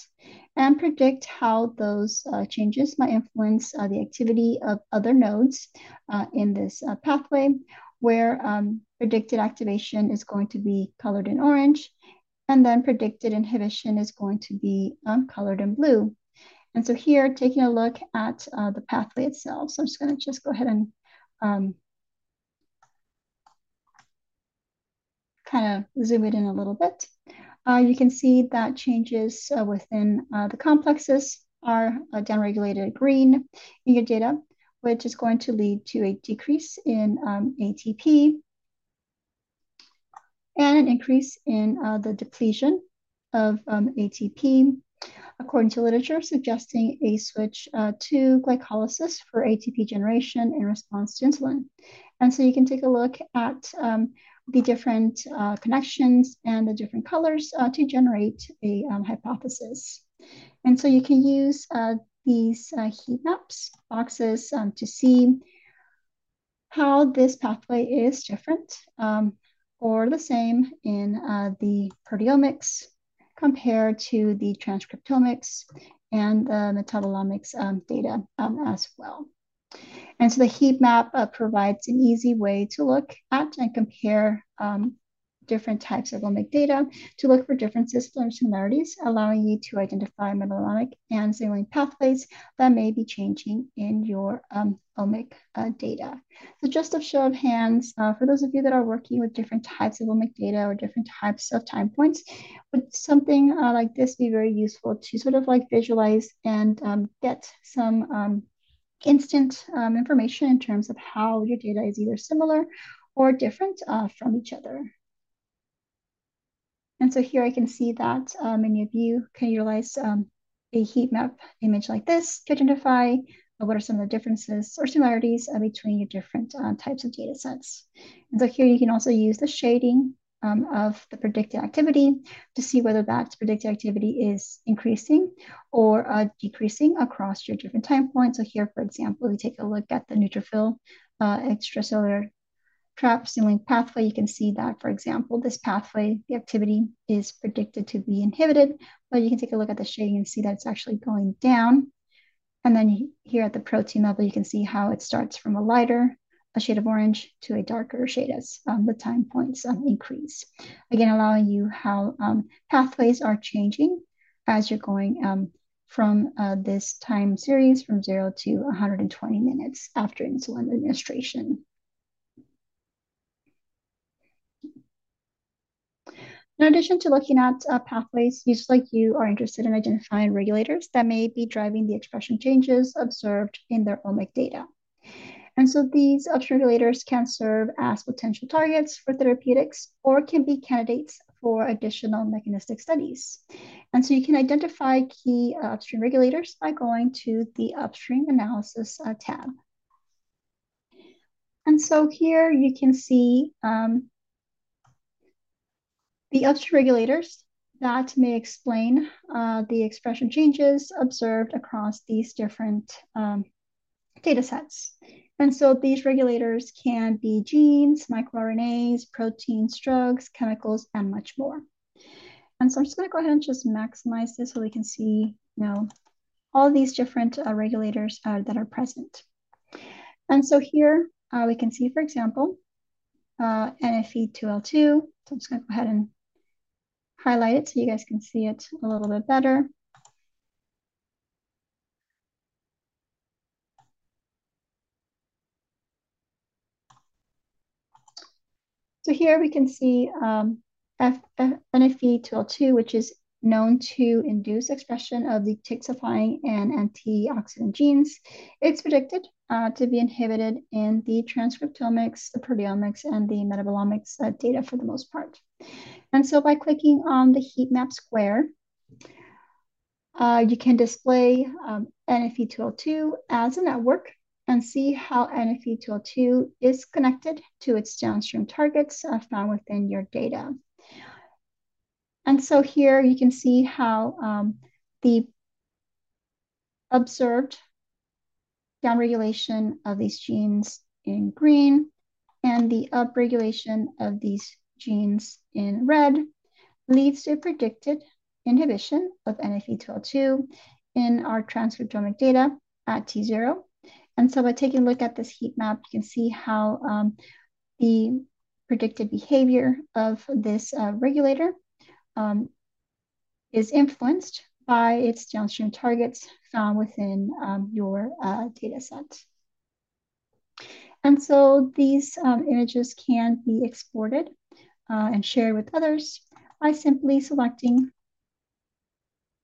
and predict how those uh, changes might influence uh, the activity of other nodes uh, in this uh, pathway, where um, predicted activation is going to be colored in orange, and then predicted inhibition is going to be um, colored in blue. And so here, taking a look at uh, the pathway itself. So I'm just going to just go ahead and um, kind of zoom it in a little bit. Uh, you can see that changes uh, within uh, the complexes are uh, downregulated green in your data, which is going to lead to a decrease in um, ATP and an increase in uh, the depletion of um, ATP according to literature, suggesting a switch uh, to glycolysis for ATP generation in response to insulin. And so you can take a look at um, the different uh, connections and the different colors uh, to generate a um, hypothesis. And so you can use uh, these uh, heat maps boxes um, to see how this pathway is different um, or the same in uh, the proteomics compared to the transcriptomics and the metabolomics um, data um, as well. And so the heat map uh, provides an easy way to look at and compare um, different types of omic data to look for differences and similarities, allowing you to identify metabolic and signaling pathways that may be changing in your um, omic uh, data. So just a show of hands, uh, for those of you that are working with different types of omic data or different types of time points, would something uh, like this be very useful to sort of like visualize and um, get some um, instant um, information in terms of how your data is either similar or different uh, from each other. And so here I can see that uh, many of you can utilize um, a heat map image like this to identify uh, what are some of the differences or similarities uh, between your different uh, types of data sets. And so here you can also use the shading um, of the predicted activity to see whether that predicted activity is increasing or uh, decreasing across your different time points. So here, for example, we take a look at the neutrophil uh, extracellular trap signaling pathway. You can see that, for example, this pathway, the activity is predicted to be inhibited, but you can take a look at the shading and see that it's actually going down. And then here at the protein level, you can see how it starts from a lighter a shade of orange to a darker shade as um, the time points um, increase. Again, allowing you how um, pathways are changing as you're going um, from uh, this time series from zero to 120 minutes after insulin administration. In addition to looking at uh, pathways, users like you are interested in identifying regulators that may be driving the expression changes observed in their omic data. And so these upstream regulators can serve as potential targets for therapeutics or can be candidates for additional mechanistic studies. And so you can identify key uh, upstream regulators by going to the upstream analysis uh, tab. And so here you can see um, the upstream regulators that may explain uh, the expression changes observed across these different um, data sets. And so these regulators can be genes, microRNAs, proteins, drugs, chemicals, and much more. And so I'm just going to go ahead and just maximize this so we can see, you know, all these different uh, regulators uh, that are present. And so here uh, we can see, for example, uh, NFE2L2. So I'm just going to go ahead and highlight it so you guys can see it a little bit better. So here we can see um, NFE2L2, which is known to induce expression of detoxifying and antioxidant genes. It's predicted uh, to be inhibited in the transcriptomics, the proteomics, and the metabolomics uh, data for the most part. And so by clicking on the heat map square, uh, you can display um, NFE2L2 as a network and see how NFE2L2 is connected to its downstream targets uh, found within your data. And so here you can see how um, the observed downregulation of these genes in green and the upregulation of these genes in red leads to predicted inhibition of NFE2L2 in our transcriptomic data at T0. And so by taking a look at this heat map, you can see how um, the predicted behavior of this uh, regulator um, is influenced by its downstream targets found within um, your uh, data set. And so these um, images can be exported uh, and shared with others by simply selecting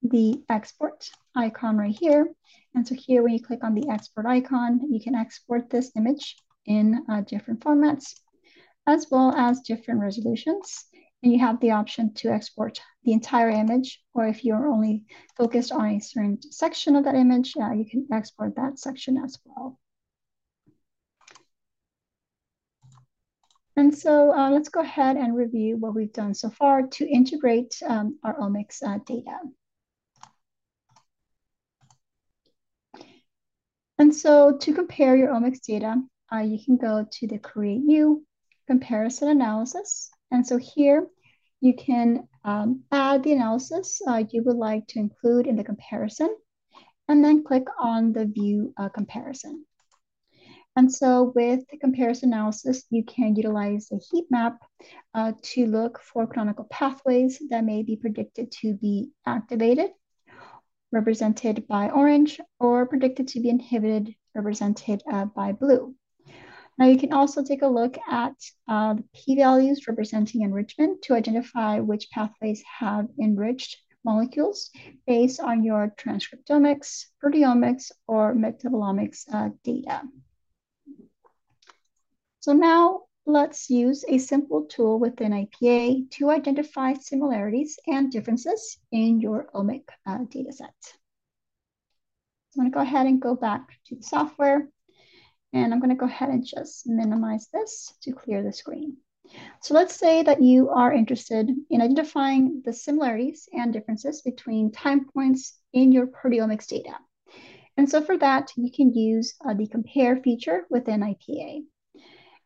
the export icon right here. And so here, when you click on the export icon, you can export this image in uh, different formats, as well as different resolutions and you have the option to export the entire image, or if you're only focused on a certain section of that image, uh, you can export that section as well. And so uh, let's go ahead and review what we've done so far to integrate um, our omics uh, data. And so to compare your omics data, uh, you can go to the Create New Comparison Analysis. And so here you can um, add the analysis uh, you would like to include in the comparison, and then click on the View uh, Comparison. And so with the comparison analysis, you can utilize a heat map uh, to look for canonical pathways that may be predicted to be activated, represented by orange, or predicted to be inhibited, represented uh, by blue. Now you can also take a look at uh, the p-values representing enrichment to identify which pathways have enriched molecules based on your transcriptomics, proteomics, or metabolomics uh, data. So now let's use a simple tool within IPA to identify similarities and differences in your omic uh, dataset. So I'm gonna go ahead and go back to the software and I'm gonna go ahead and just minimize this to clear the screen. So let's say that you are interested in identifying the similarities and differences between time points in your proteomics data. And so for that, you can use uh, the compare feature within IPA.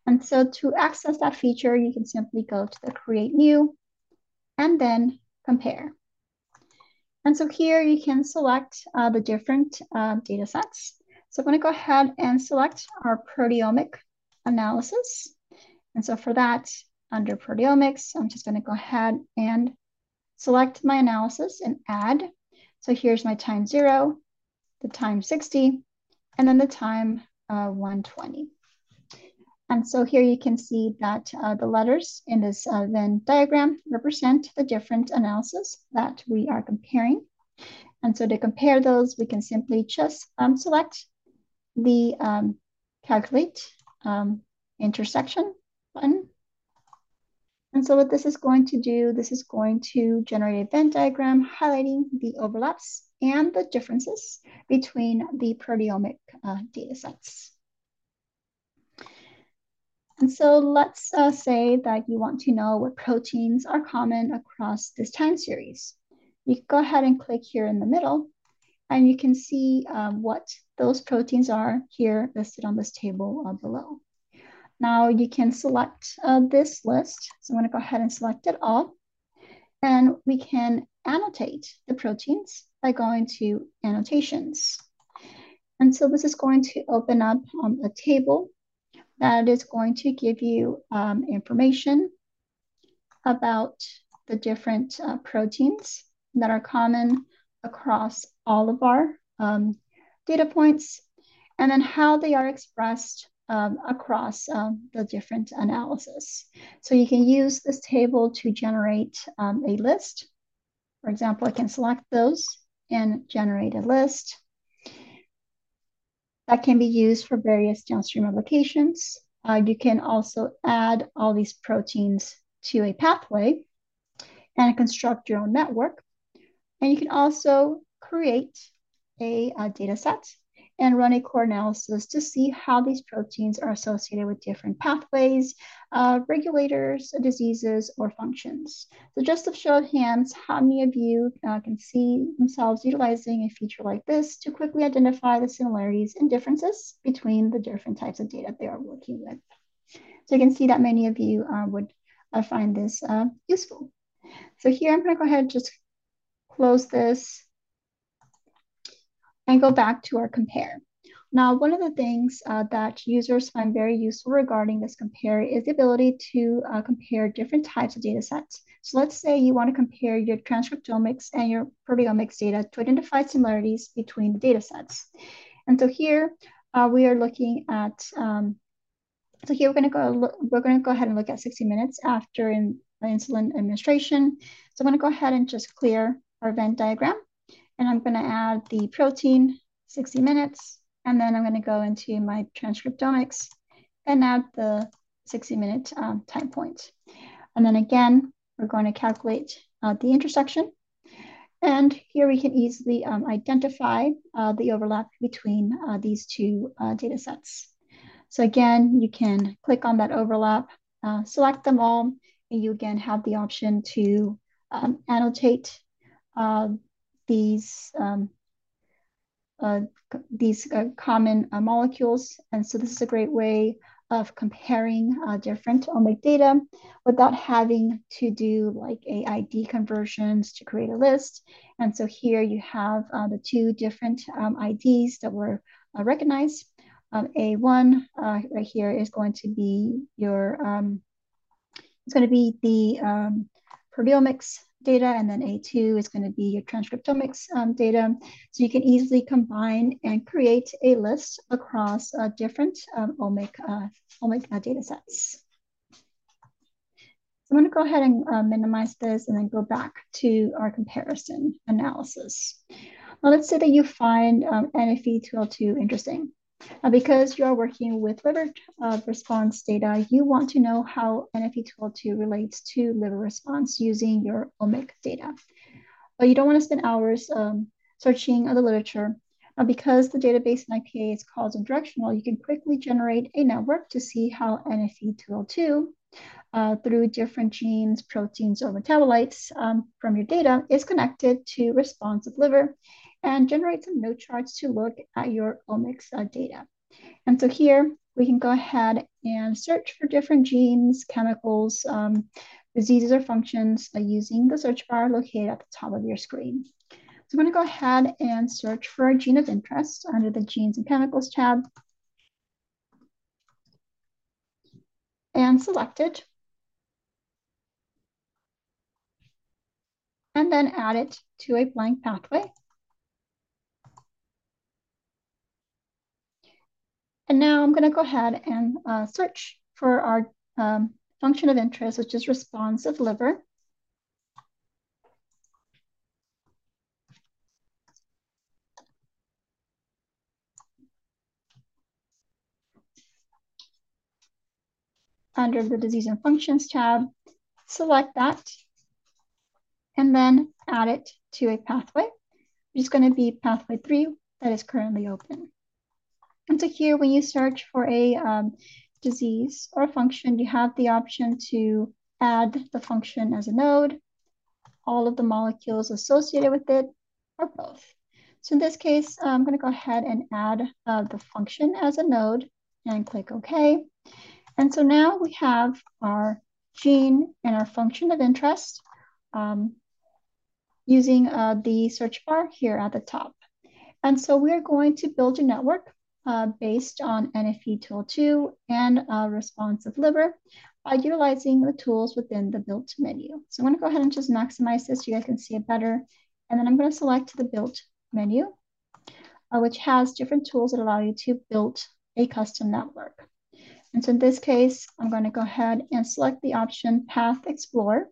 And so to access that feature, you can simply go to the create new and then compare. And so here you can select uh, the different uh, data sets so I'm going to go ahead and select our proteomic analysis. And so for that, under proteomics, I'm just going to go ahead and select my analysis and add. So here's my time zero, the time 60, and then the time uh, 120. And so here you can see that uh, the letters in this uh, Venn diagram represent the different analysis that we are comparing. And so to compare those, we can simply just um, select the um, calculate um, intersection button. And so what this is going to do, this is going to generate a Venn diagram highlighting the overlaps and the differences between the proteomic uh, data sets. And so let's uh, say that you want to know what proteins are common across this time series. You go ahead and click here in the middle and you can see um, what those proteins are here listed on this table uh, below. Now you can select uh, this list. So I'm gonna go ahead and select it all. And we can annotate the proteins by going to annotations. And so this is going to open up um, a table that is going to give you um, information about the different uh, proteins that are common across all of our um, data points, and then how they are expressed um, across um, the different analysis. So you can use this table to generate um, a list. For example, I can select those and generate a list. That can be used for various downstream applications. Uh, you can also add all these proteins to a pathway and construct your own network. And you can also create a, a data set and run a core analysis to see how these proteins are associated with different pathways, uh, regulators, diseases, or functions. So just to show of hands, how many of you uh, can see themselves utilizing a feature like this to quickly identify the similarities and differences between the different types of data they are working with. So you can see that many of you uh, would uh, find this uh, useful. So here I'm going to go ahead and just close this and go back to our compare. Now, one of the things uh, that users find very useful regarding this compare is the ability to uh, compare different types of data sets. So let's say you want to compare your transcriptomics and your proteomics data to identify similarities between the data sets. And so here uh, we are looking at, um, so here we're going to go, we're going to go ahead and look at 60 minutes after in, insulin administration. So I'm going to go ahead and just clear our Venn diagram. And I'm going to add the protein 60 minutes. And then I'm going to go into my transcriptomics and add the 60 minute um, time point. And then again, we're going to calculate uh, the intersection. And here we can easily um, identify uh, the overlap between uh, these two uh, data sets. So again, you can click on that overlap, uh, select them all, and you again have the option to um, annotate uh, these um, uh, these uh, common uh, molecules. And so this is a great way of comparing uh, different omic data without having to do like a ID conversions to create a list. And so here you have uh, the two different um, IDs that were uh, recognized. Um, A1 right here is going to be your, um, it's going to be the um, proteomics data, and then A2 is going to be your transcriptomics um, data. So you can easily combine and create a list across uh, different um, omic, uh, omic uh, data sets. So I'm going to go ahead and uh, minimize this and then go back to our comparison analysis. Now let's say that you find um, NFE2L2 interesting. Uh, because you are working with liver uh, response data, you want to know how NFE2L2 relates to liver response using your omic data. But you don't want to spend hours um, searching the literature. Uh, because the database in IPA is causal directional, you can quickly generate a network to see how NFE2L2 uh, through different genes, proteins, or metabolites um, from your data is connected to responsive liver and generate some node charts to look at your omics uh, data. And so here we can go ahead and search for different genes, chemicals, um, diseases, or functions uh, using the search bar located at the top of your screen. So I'm going to go ahead and search for a gene of interest under the Genes and Chemicals tab. And select it. And then add it to a blank pathway. And now I'm going to go ahead and uh, search for our um, function of interest, which is responsive liver. Under the Disease and Functions tab, select that, and then add it to a pathway, which is going to be pathway 3 that is currently open. And so here, when you search for a um, disease or a function, you have the option to add the function as a node, all of the molecules associated with it, or both. So in this case, I'm going to go ahead and add uh, the function as a node and click OK. And so now we have our gene and our function of interest um, using uh, the search bar here at the top. And so we're going to build a network uh, based on NFE2L2 and uh, responsive liver by utilizing the tools within the built menu. So I'm going to go ahead and just maximize this so you guys can see it better. And then I'm going to select the built menu, uh, which has different tools that allow you to build a custom network. And so in this case, I'm going to go ahead and select the option Path Explorer,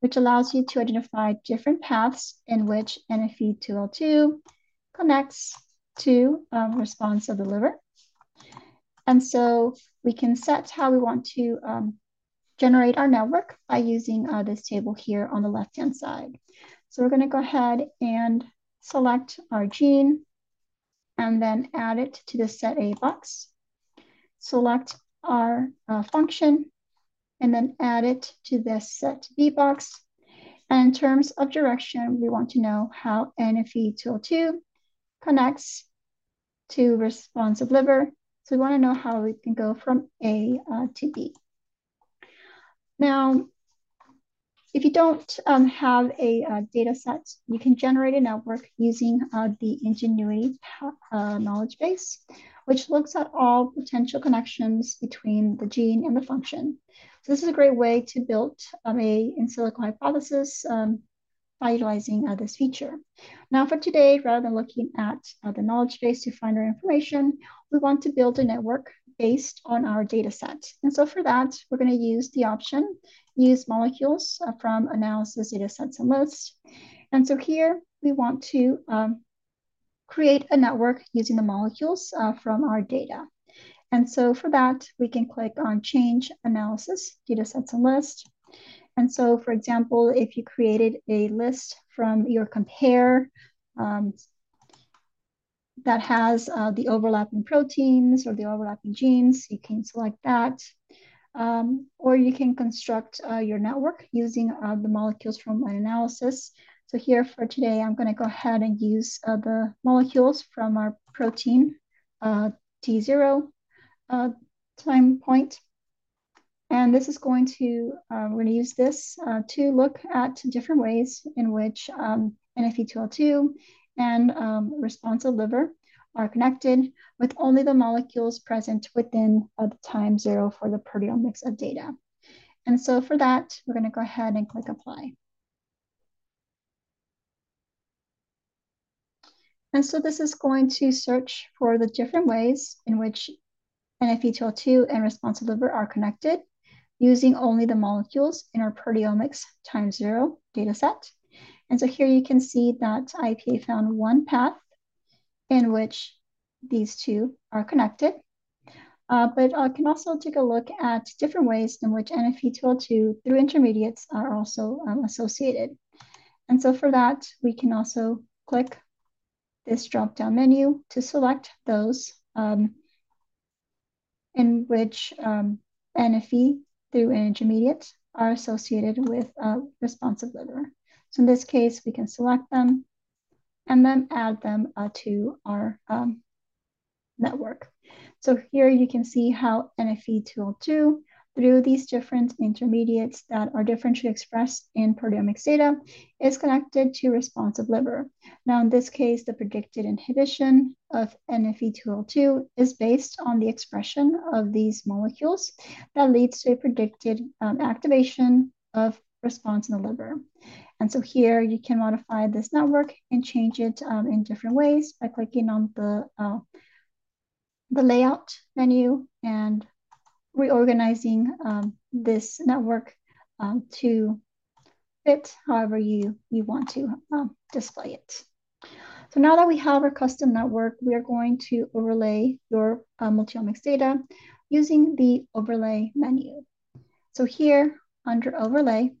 which allows you to identify different paths in which NFE2L2 connects to um, response of the liver. And so we can set how we want to um, generate our network by using uh, this table here on the left-hand side. So we're going to go ahead and select our gene and then add it to the set A box. Select our uh, function and then add it to this set B box. And in terms of direction, we want to know how NFE2L2 connects to responsive liver. So we want to know how we can go from A uh, to B. Now, if you don't um, have a uh, data set, you can generate a network using uh, the Ingenuity uh, knowledge base, which looks at all potential connections between the gene and the function. So this is a great way to build um, a in silico hypothesis um, utilizing uh, this feature. Now for today, rather than looking at uh, the knowledge base to find our information, we want to build a network based on our data set. And so for that, we're going to use the option use molecules uh, from analysis data sets and lists. And so here we want to um, create a network using the molecules uh, from our data. And so for that, we can click on change analysis, data sets and list. And so for example, if you created a list from your compare um, that has uh, the overlapping proteins or the overlapping genes, you can select that. Um, or you can construct uh, your network using uh, the molecules from an analysis. So here for today, I'm going to go ahead and use uh, the molecules from our protein uh, T0 uh, time point. And this is going to, uh, we're going to use this to look at different ways in which um, NFE2L2 and um, responsive liver are connected with only the molecules present within uh, the time zero for the proteomics of data. And so for that, we're going to go ahead and click apply. And so this is going to search for the different ways in which NFE2L2 and responsive liver are connected using only the molecules in our proteomics time zero data set. And so here you can see that IPA found one path in which these two are connected. Uh, but I can also take a look at different ways in which NFE2L2 through intermediates are also um, associated. And so for that, we can also click this drop-down menu to select those um, in which um, NFE through an intermediate are associated with a responsive liver. So in this case, we can select them and then add them uh, to our um, network. So here you can see how NFE2L2 through these different intermediates that are differentially expressed in proteomics data is connected to responsive liver. Now, in this case, the predicted inhibition of NFE2L2 is based on the expression of these molecules that leads to a predicted um, activation of response in the liver. And so here you can modify this network and change it um, in different ways by clicking on the, uh, the layout menu and reorganizing um, this network um, to fit however you, you want to um, display it. So now that we have our custom network, we are going to overlay your uh, multiomics data using the overlay menu. So here under overlay,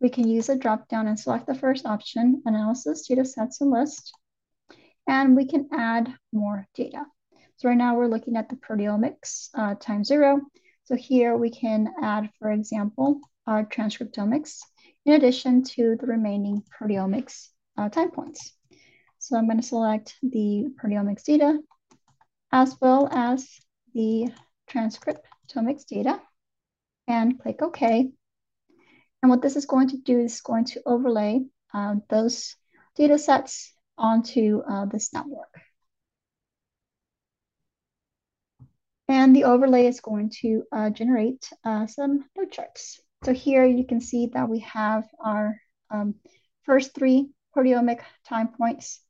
we can use a drop-down and select the first option, analysis, data sets, and list, and we can add more data. So right now we're looking at the proteomics uh, time zero. So here we can add, for example, our transcriptomics in addition to the remaining proteomics uh, time points. So I'm going to select the proteomics data as well as the transcriptomics data and click OK. And what this is going to do is going to overlay uh, those data sets onto uh, this network. And the overlay is going to uh, generate uh, some node charts. So here you can see that we have our um, first three proteomic time points,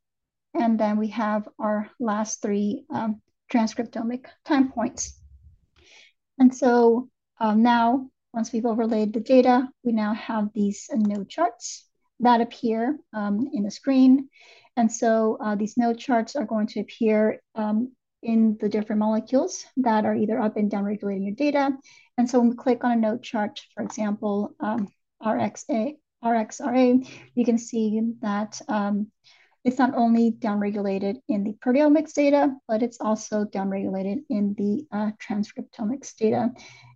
and then we have our last three um, transcriptomic time points. And so um, now once we've overlaid the data, we now have these uh, node charts that appear um, in the screen. And so uh, these node charts are going to appear um, in the different molecules that are either up and down regulating your data. And so when we click on a node chart, for example, um, RXA, RXRA, you can see that um, it's not only downregulated in the proteomics data, but it's also downregulated in the uh, transcriptomics data.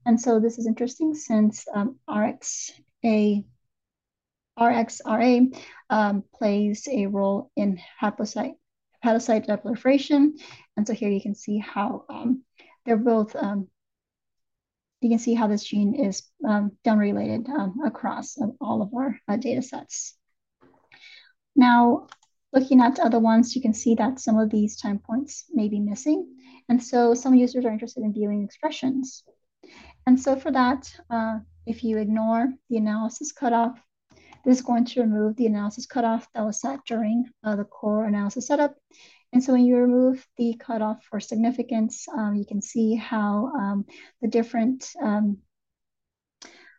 And so this is interesting since um, RXA, RXRA um, plays a role in hepatocyte, hepatocyte proliferation. And so here you can see how um, they're both um, you can see how this gene is um, downregulated um, across all of our uh, data sets. Now, looking at other ones, you can see that some of these time points may be missing. And so some users are interested in viewing expressions. And so for that, uh, if you ignore the analysis cutoff, this is going to remove the analysis cutoff that was set during uh, the core analysis setup. And so when you remove the cutoff for significance, um, you can see how um, the different, um,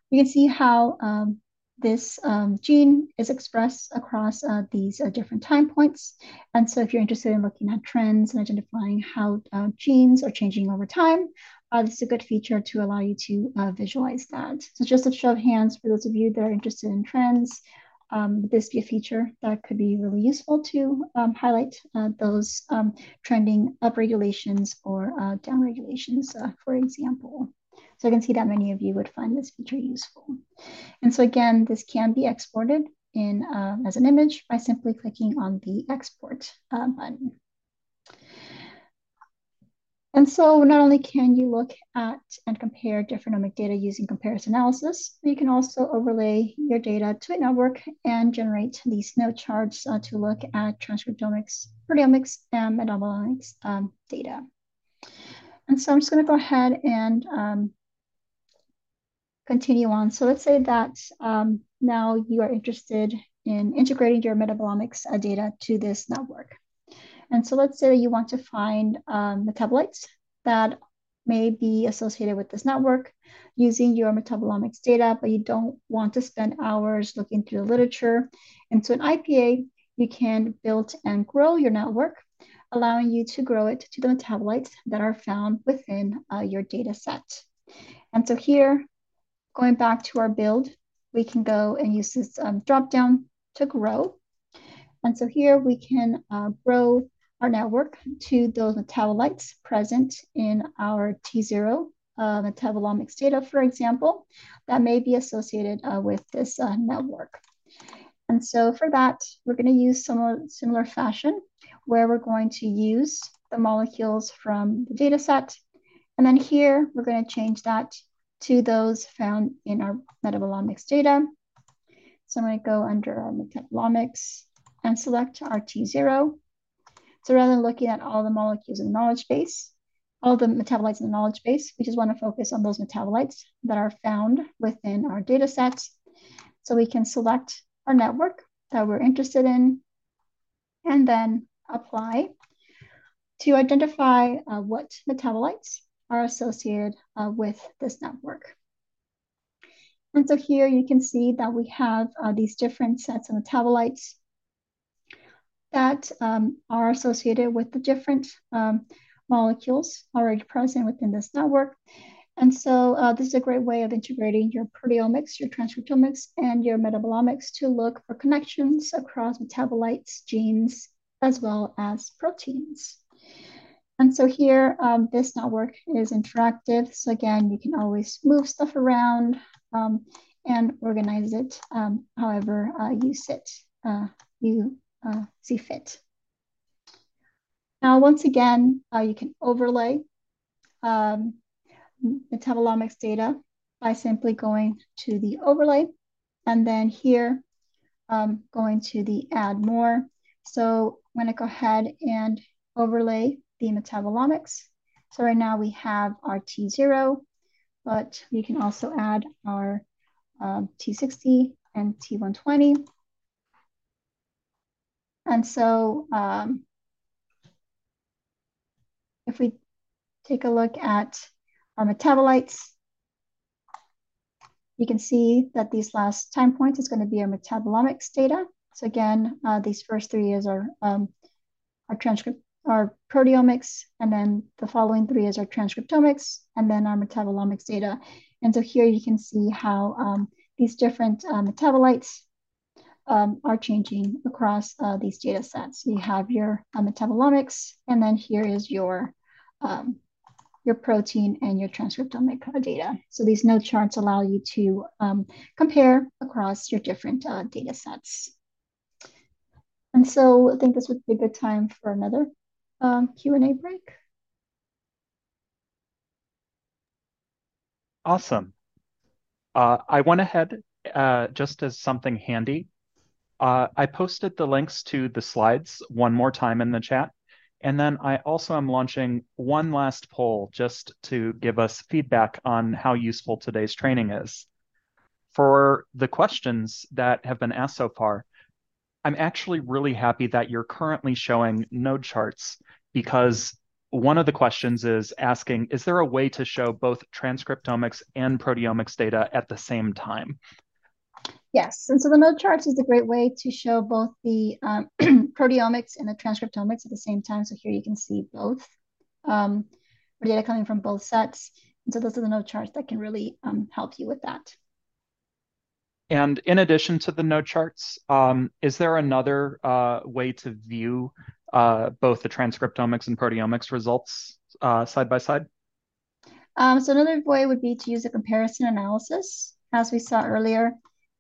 you can see how um, this um, gene is expressed across uh, these uh, different time points. And so if you're interested in looking at trends and identifying how uh, genes are changing over time, uh, this is a good feature to allow you to uh, visualize that. So just a show of hands for those of you that are interested in trends, um, would this be a feature that could be really useful to um, highlight uh, those um, trending upregulations or uh, downregulations, uh, for example? So I can see that many of you would find this feature useful. And so again, this can be exported in uh, as an image by simply clicking on the export uh, button. And so not only can you look at and compare different omic data using comparison analysis, you can also overlay your data to a network and generate these node charts uh, to look at transcriptomics, proteomics, and metabolomics um, data. And so I'm just going to go ahead and um, continue on. So let's say that um, now you are interested in integrating your metabolomics uh, data to this network. And so let's say you want to find um, metabolites that may be associated with this network using your metabolomics data, but you don't want to spend hours looking through the literature. And so in IPA, you can build and grow your network, allowing you to grow it to the metabolites that are found within uh, your data set. And so here, going back to our build, we can go and use this um, drop down to grow. And so here we can uh, grow our network to those metabolites present in our T0 uh, metabolomics data, for example, that may be associated uh, with this uh, network. And so for that, we're going to use some similar fashion where we're going to use the molecules from the data set. And then here, we're going to change that to those found in our metabolomics data. So I'm going to go under our metabolomics and select our T0. So rather than looking at all the molecules in the knowledge base, all the metabolites in the knowledge base, we just want to focus on those metabolites that are found within our data sets. So we can select our network that we're interested in and then apply to identify uh, what metabolites are associated uh, with this network. And so here you can see that we have uh, these different sets of metabolites that um, are associated with the different um, molecules already present within this network. And so uh, this is a great way of integrating your proteomics, your transcriptomics, and your metabolomics to look for connections across metabolites, genes, as well as proteins. And so here, um, this network is interactive. So again, you can always move stuff around um, and organize it um, however uh, you sit, uh, you uh, see fit. Now, once again, uh, you can overlay um, metabolomics data by simply going to the overlay and then here um, going to the add more. So I'm going to go ahead and overlay the metabolomics. So right now we have our T0, but we can also add our um, T60 and T120. And so um, if we take a look at our metabolites, you can see that these last time points is going to be our metabolomics data. So again, uh, these first three is our, um, our transcript, our proteomics, and then the following three is our transcriptomics, and then our metabolomics data. And so here you can see how um, these different uh, metabolites um, are changing across uh, these data sets. You have your uh, metabolomics, and then here is your um, your protein and your transcriptomic data. So these node charts allow you to um, compare across your different uh, data sets. And so I think this would be a good time for another um, Q&A break. Awesome. Uh, I went ahead uh, just as something handy. Uh, I posted the links to the slides one more time in the chat. And then I also am launching one last poll just to give us feedback on how useful today's training is. For the questions that have been asked so far, I'm actually really happy that you're currently showing node charts because one of the questions is asking, is there a way to show both transcriptomics and proteomics data at the same time? Yes, and so the node charts is a great way to show both the um, [clears throat] proteomics and the transcriptomics at the same time. So here you can see both um, data coming from both sets. And so those are the node charts that can really um, help you with that. And in addition to the node charts, um, is there another uh, way to view uh, both the transcriptomics and proteomics results uh, side by side? Um, so another way would be to use a comparison analysis, as we saw earlier.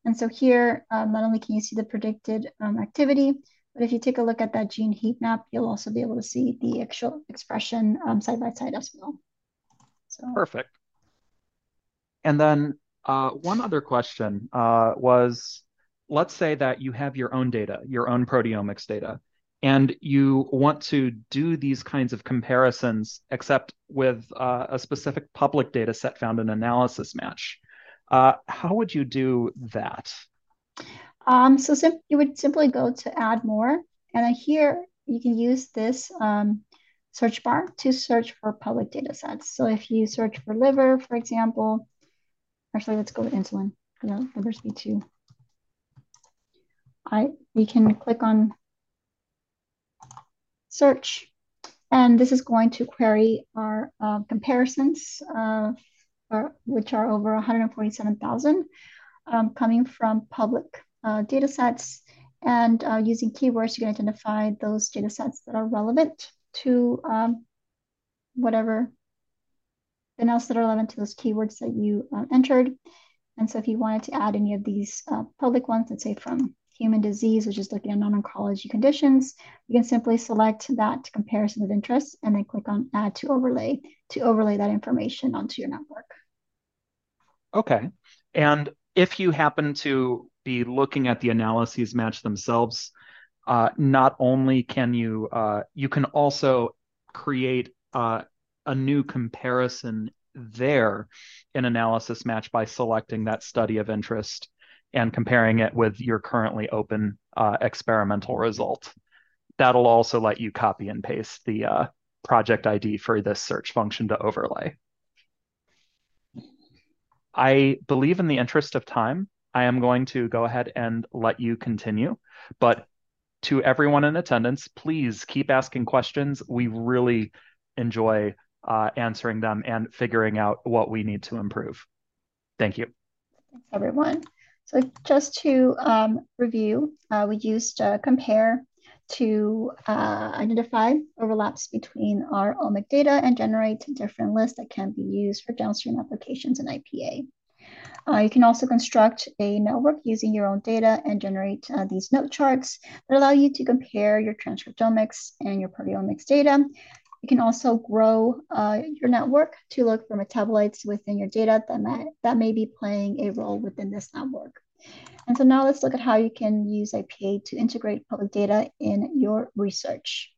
And so here, um, not only can you see the predicted um, activity, but if you take a look at that gene heat map, you'll also be able to see the actual expression um, side by side as well. So perfect. And then uh, one other question uh, was, let's say that you have your own data, your own proteomics data, and you want to do these kinds of comparisons, except with uh, a specific public data set found in analysis match. Uh, how would you do that? Um, so sim- you would simply go to add more. And here you can use this um, search bar to search for public data sets. So if you search for liver, for example, actually, let's go with insulin. Yeah, liver's B2. I, we can click on search, and this is going to query our uh, comparisons uh, which are over 147,000 um, coming from public uh, data sets. And uh, using keywords, you can identify those data sets that are relevant to um, whatever then else that are relevant to those keywords that you uh, entered. And so if you wanted to add any of these uh, public ones, let's say from human disease, which is looking at non-oncology conditions, you can simply select that comparison of interest and then click on add to overlay to overlay that information onto your network. Okay. And if you happen to be looking at the analyses match themselves, uh, not only can you, uh, you can also create uh, a new comparison there in analysis match by selecting that study of interest and comparing it with your currently open uh, experimental result. That'll also let you copy and paste the uh, project ID for this search function to overlay. I believe in the interest of time, I am going to go ahead and let you continue. But to everyone in attendance, please keep asking questions. We really enjoy uh, answering them and figuring out what we need to improve. Thank you. Thanks, everyone. So just to um, review, uh, we used uh, compare to uh, identify overlaps between our OMIC data and generate different lists that can be used for downstream applications in IPA. Uh, you can also construct a network using your own data and generate uh, these node charts that allow you to compare your transcriptomics and your proteomics data. You can also grow uh, your network to look for metabolites within your data that may, that may be playing a role within this network. And so now let's look at how you can use IPA to integrate public data in your research.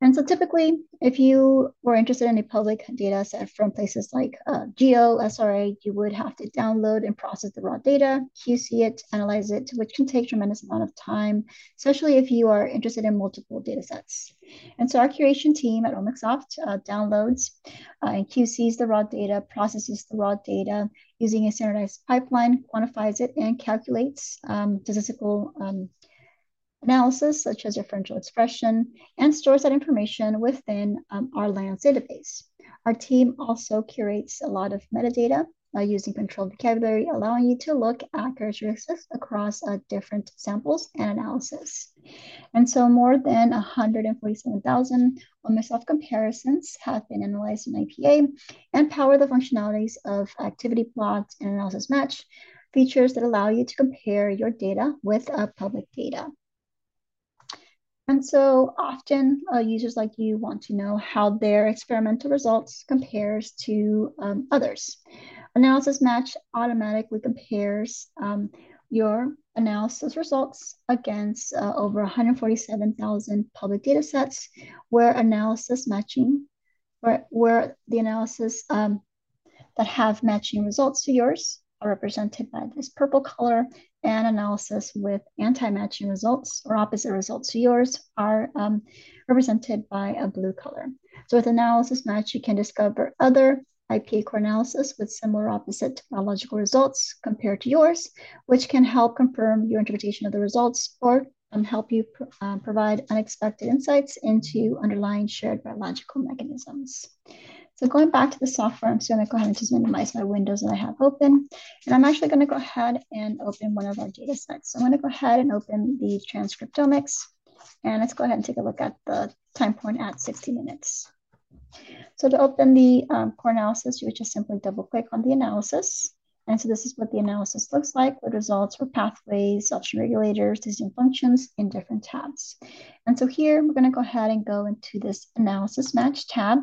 And so typically, if you were interested in a public data set from places like uh, Geo, SRA, you would have to download and process the raw data, QC it, analyze it, which can take tremendous amount of time, especially if you are interested in multiple data sets. And so our curation team at Omicsoft uh, downloads uh, and QCs the raw data, processes the raw data using a standardized pipeline, quantifies it, and calculates um, statistical um, analysis, such as differential expression, and stores that information within um, our LANS database. Our team also curates a lot of metadata uh, using controlled vocabulary, allowing you to look at characteristics across uh, different samples and analysis. And so more than 147,000 Omicsoft comparisons have been analyzed in IPA and power the functionalities of activity plots and analysis match, features that allow you to compare your data with uh, public data. And so often uh, users like you want to know how their experimental results compares to um, others. Analysis match automatically compares um, your analysis results against uh, over 147,000 public data sets where analysis matching, where, where the analysis um, that have matching results to yours are represented by this purple color and analysis with anti-matching results or opposite results to yours are um, represented by a blue color. So with analysis match, you can discover other IPA core analysis with similar opposite biological results compared to yours, which can help confirm your interpretation of the results or um, help you pr uh, provide unexpected insights into underlying shared biological mechanisms. So going back to the software, I'm just going to go ahead and just minimize my windows that I have open. And I'm actually going to go ahead and open one of our data sets. So I'm to go ahead and open the transcriptomics. And let's go ahead and take a look at the time point at 60 minutes. So to open the um, core analysis, you would just simply double click on the analysis. And so this is what the analysis looks like with results for pathways, upstream regulators, disease functions in different tabs. And so here we're going to go ahead and go into this analysis match tab.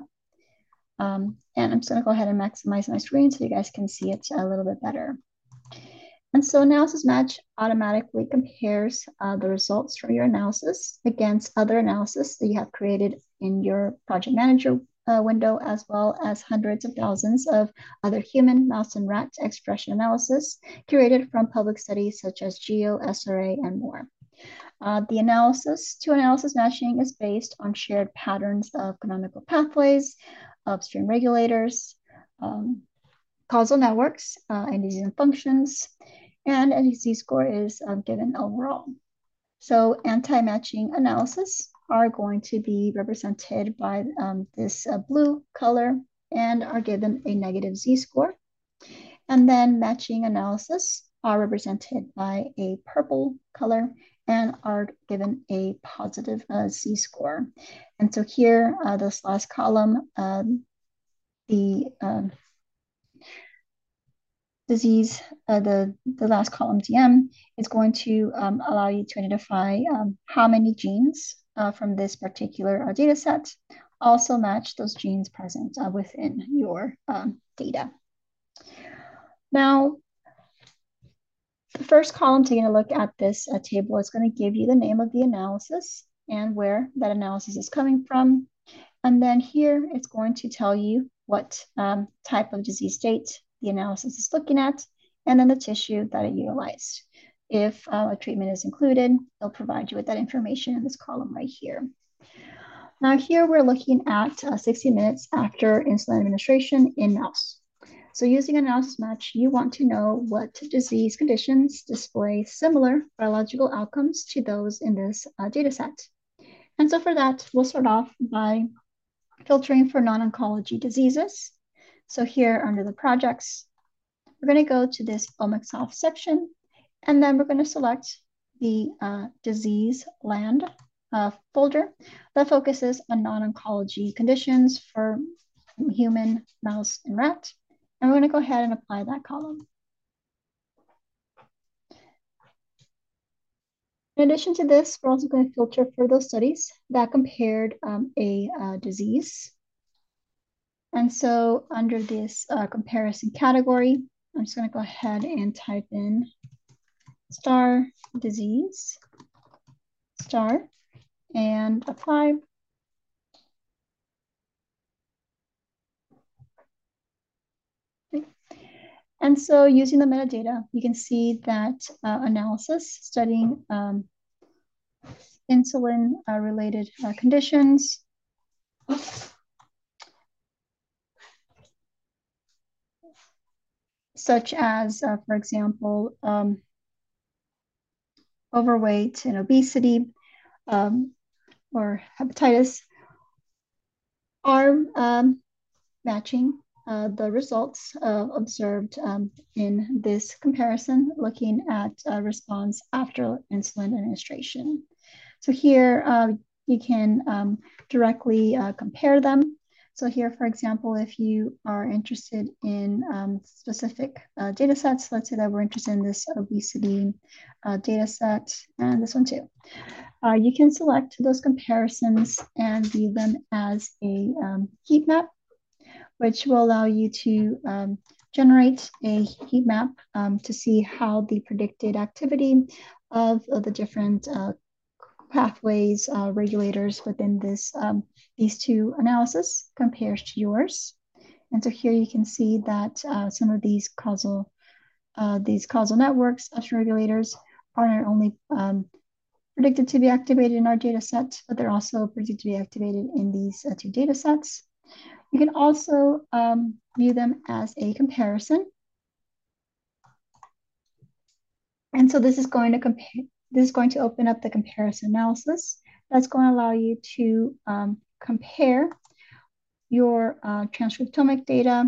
Um, and I'm just to go ahead and maximize my screen so you guys can see it a little bit better. And so analysis match automatically compares uh, the results from your analysis against other analysis that you have created in your project manager uh, window, as well as hundreds of thousands of other human, mouse, and rat expression analysis curated from public studies such as GEO, SRA, and more. Uh, the analysis to analysis matching is based on shared patterns of canonical pathways, upstream regulators, um, causal networks, uh, and disease functions, and a disease score is um, given overall. So anti-matching analysis are going to be represented by um, this uh, blue color and are given a negative z-score. And then matching analysis are represented by a purple color and are given a positive uh, z-score. And so here, uh, this last column, um, the um, disease, uh, the, the last column DM, is going to um, allow you to identify um, how many genes uh, from this particular uh, data set also match those genes present uh, within your um, data. Now, the first column taking a look at this uh, table is going to give you the name of the analysis and where that analysis is coming from. And then here it's going to tell you what um, type of disease state the analysis is looking at, and then the tissue that it utilized. If uh, a treatment is included, they'll provide you with that information in this column right here. Now here we're looking at uh, 60 minutes after insulin administration in mouse. So using a analysis match, you want to know what disease conditions display similar biological outcomes to those in this uh, data set. And so for that, we'll start off by filtering for non-oncology diseases. So here under the projects, we're going to go to this OmicSoft section and then we're going to select the uh, disease land uh, folder that focuses on non-oncology conditions for human, mouse, and rat. We're going to go ahead and apply that column. In addition to this, we're also going to filter for those studies that compared um, a uh, disease. And so under this uh, comparison category, I'm just going to go ahead and type in star disease star and apply. And so using the metadata, you can see that uh, analysis studying um, insulin uh, related uh, conditions. Such as, uh, for example, um, overweight and obesity um, or hepatitis are um, matching uh, the results uh, observed um, in this comparison, looking at uh, response after insulin administration. So here uh, you can um, directly uh, compare them so here, for example, if you are interested in um, specific data sets, let's say that we're interested in this obesity data set and this one too. You can select those comparisons and view them as a um, heat map, which will allow you to um, generate a heat map um, to see how the predicted activity of, of the different uh, pathways uh, regulators within this um, these two analysis compares to yours. And so here you can see that uh, some of these causal uh, these causal networks, upstream regulators, are not only um, predicted to be activated in our data set, but they're also predicted to be activated in these uh, two data sets. You can also um, view them as a comparison. And so this is going to compare, this is going to open up the comparison analysis. That's going to allow you to um, compare your uh, transcriptomic data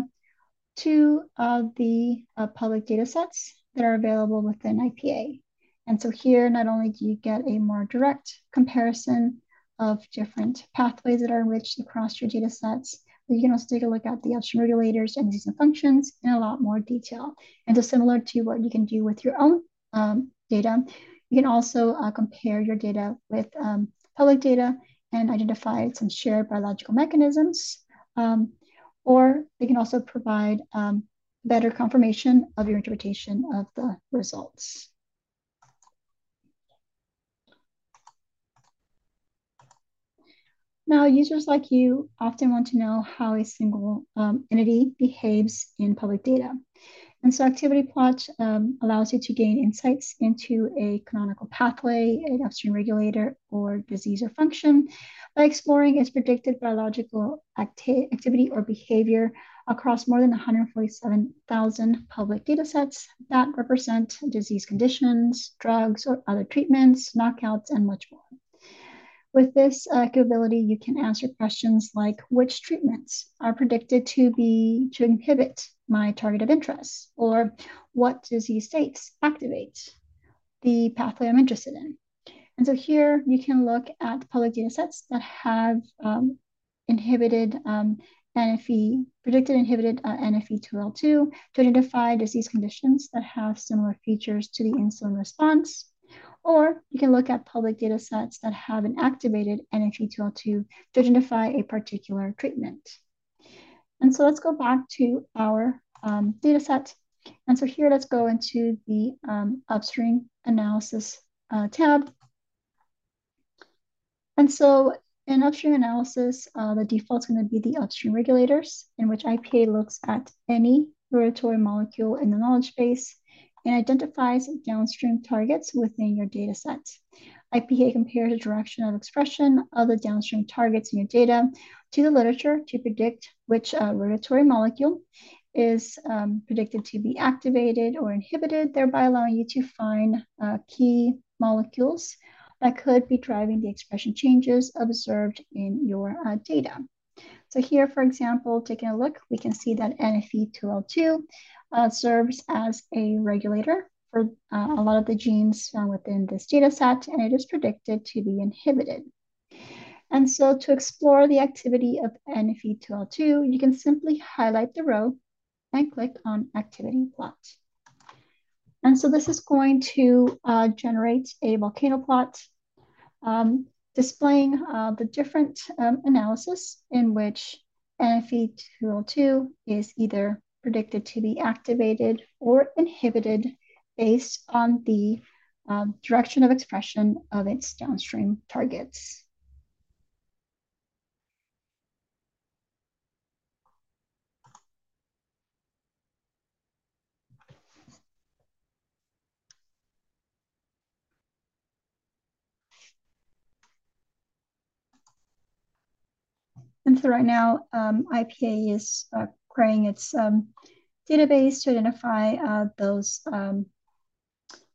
to uh, the uh, public data sets that are available within IPA. And so here, not only do you get a more direct comparison of different pathways that are enriched across your data sets, you can also take a look at the upstream regulators and disease functions in a lot more detail. And so similar to what you can do with your own um, data, you can also uh, compare your data with um, public data and identify some shared biological mechanisms. Um, or they can also provide um, better confirmation of your interpretation of the results. Now, users like you often want to know how a single um, entity behaves in public data. And so activity plot um, allows you to gain insights into a canonical pathway, an upstream regulator, or disease or function by exploring its predicted biological acti activity or behavior across more than 147,000 public datasets that represent disease conditions, drugs, or other treatments, knockouts, and much more. With this uh, capability, you can answer questions like which treatments are predicted to be to inhibit my target of interest, or what disease states activate the pathway I'm interested in. And so here you can look at public data sets that have um, inhibited um, NFE, predicted inhibited uh, NFE2L2 to identify disease conditions that have similar features to the insulin response or you can look at public data sets that have an activated NFE2L2 to identify a particular treatment. And so let's go back to our um, data set. And so here, let's go into the um, upstream analysis uh, tab. And so in upstream analysis, uh, the default is going to be the upstream regulators, in which IPA looks at any regulatory molecule in the knowledge base and identifies downstream targets within your data set. IPA compares the direction of expression of the downstream targets in your data to the literature to predict which uh, regulatory molecule is um, predicted to be activated or inhibited, thereby allowing you to find uh, key molecules that could be driving the expression changes observed in your uh, data. So here, for example, taking a look, we can see that NFE2L2 uh, serves as a regulator for uh, a lot of the genes found within this data set, and it is predicted to be inhibited. And so to explore the activity of NFE2L2, you can simply highlight the row and click on activity plot. And so this is going to uh, generate a volcano plot um, displaying uh, the different um, analysis in which NFE2L2 is either predicted to be activated or inhibited based on the um, direction of expression of its downstream targets. And so right now, um, IPA is uh, creating its um, database to identify uh, those um,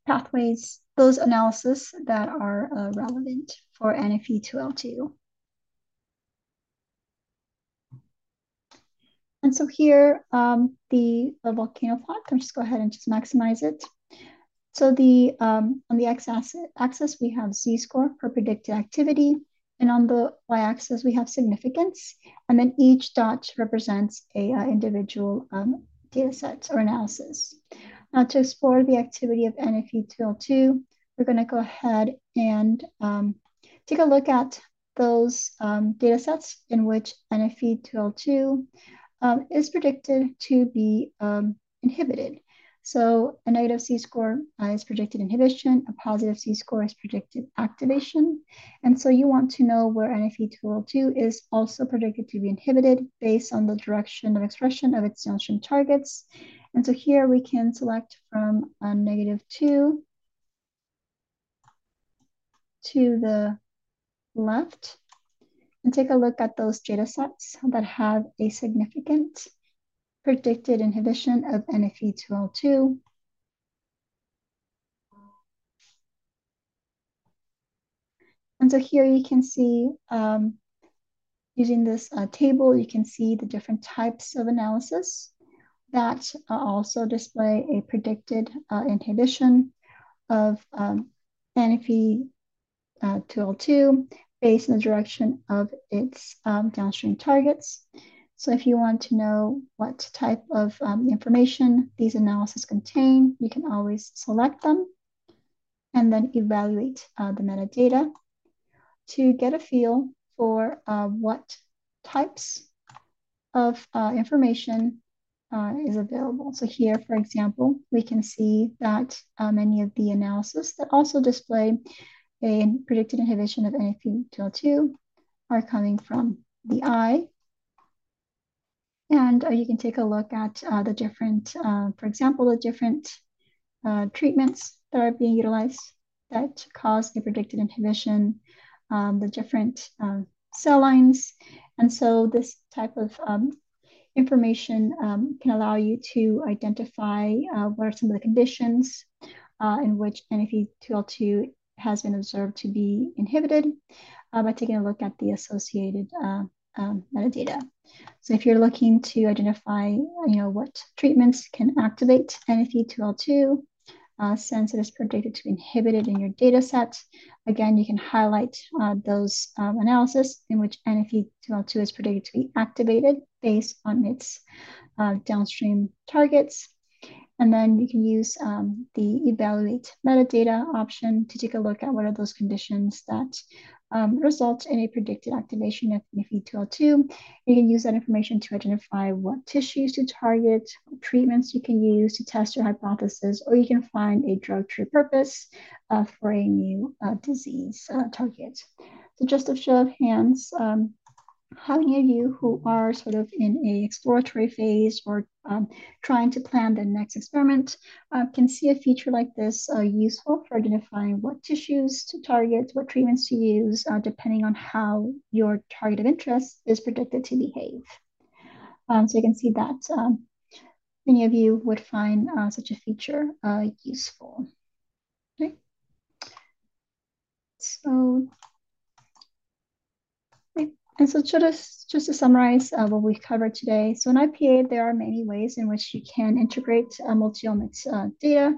pathways, those analysis that are uh, relevant for NFE2L2. And so here, um, the, the, volcano plot, I'm just go ahead and just maximize it. So the um, on the x-axis, we have z-score per predicted activity. And on the y-axis, we have significance. And then each dot represents a uh, individual um, data set or analysis. Now to explore the activity of NFE2L2, we're going to go ahead and um, take a look at those um, data sets in which NFE2L2 um, is predicted to be um, inhibited. So a negative z-score uh, is predicted inhibition, a positive z-score is predicted activation. And so you want to know where NFE2L2 is also predicted to be inhibited based on the direction of expression of its downstream targets. And so here we can select from a negative 2 to the left and take a look at those data sets that have a significant predicted inhibition of NFE2L2. And so here you can see, um, using this uh, table, you can see the different types of analysis that uh, also display a predicted uh, inhibition of um, NFE2L2 based on the direction of its um, downstream targets. So if you want to know what type of um, information these analyses contain, you can always select them and then evaluate uh, the metadata to get a feel for uh, what types of uh, information uh, is available. So here, for example, we can see that uh, many of the analysis that also display a predicted inhibition of NFE2L2 are coming from the eye and uh, you can take a look at uh, the different, uh, for example, the different uh, treatments that are being utilized that cause a predicted inhibition, um, the different um, cell lines. And so this type of um, information um, can allow you to identify uh, what are some of the conditions uh, in which NFE2L2 has been observed to be inhibited by taking a look at the associated um, metadata. So if you're looking to identify, you know, what treatments can activate NFE2L2, uh, since it is predicted to be inhibited in your data set, again, you can highlight uh, those um, analysis in which NFE2L2 is predicted to be activated based on its uh, downstream targets. And then you can use um, the evaluate metadata option to take a look at what are those conditions that um, result in a predicted activation of NFE2L2. You can use that information to identify what tissues to target, treatments you can use to test your hypothesis, or you can find a drug to repurpose uh, for a new uh, disease uh, target. So just a show of hands, um, how many of you who are sort of in a exploratory phase or um, trying to plan the next experiment uh, can see a feature like this uh, useful for identifying what tissues to target, what treatments to use, uh, depending on how your target of interest is predicted to behave. Um, so you can see that um, many of you would find uh, such a feature uh, useful. Okay. So and so just, just to summarize uh, what we've covered today, so in IPA, there are many ways in which you can integrate uh, multi-omics uh, data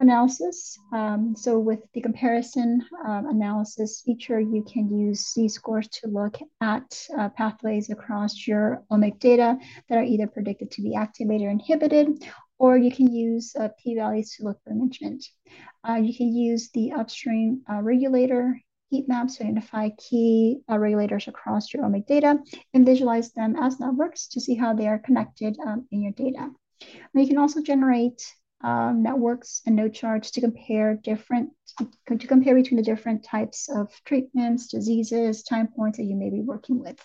analysis. Um, so with the comparison um, analysis feature, you can use Z-scores to look at uh, pathways across your omic data that are either predicted to be activated or inhibited, or you can use uh, p-values to look for enrichment. Uh, you can use the upstream uh, regulator heat maps to identify key uh, regulators across your omic data and visualize them as networks to see how they are connected um, in your data. And you can also generate um, networks and node charts to compare different to compare between the different types of treatments, diseases, time points that you may be working with.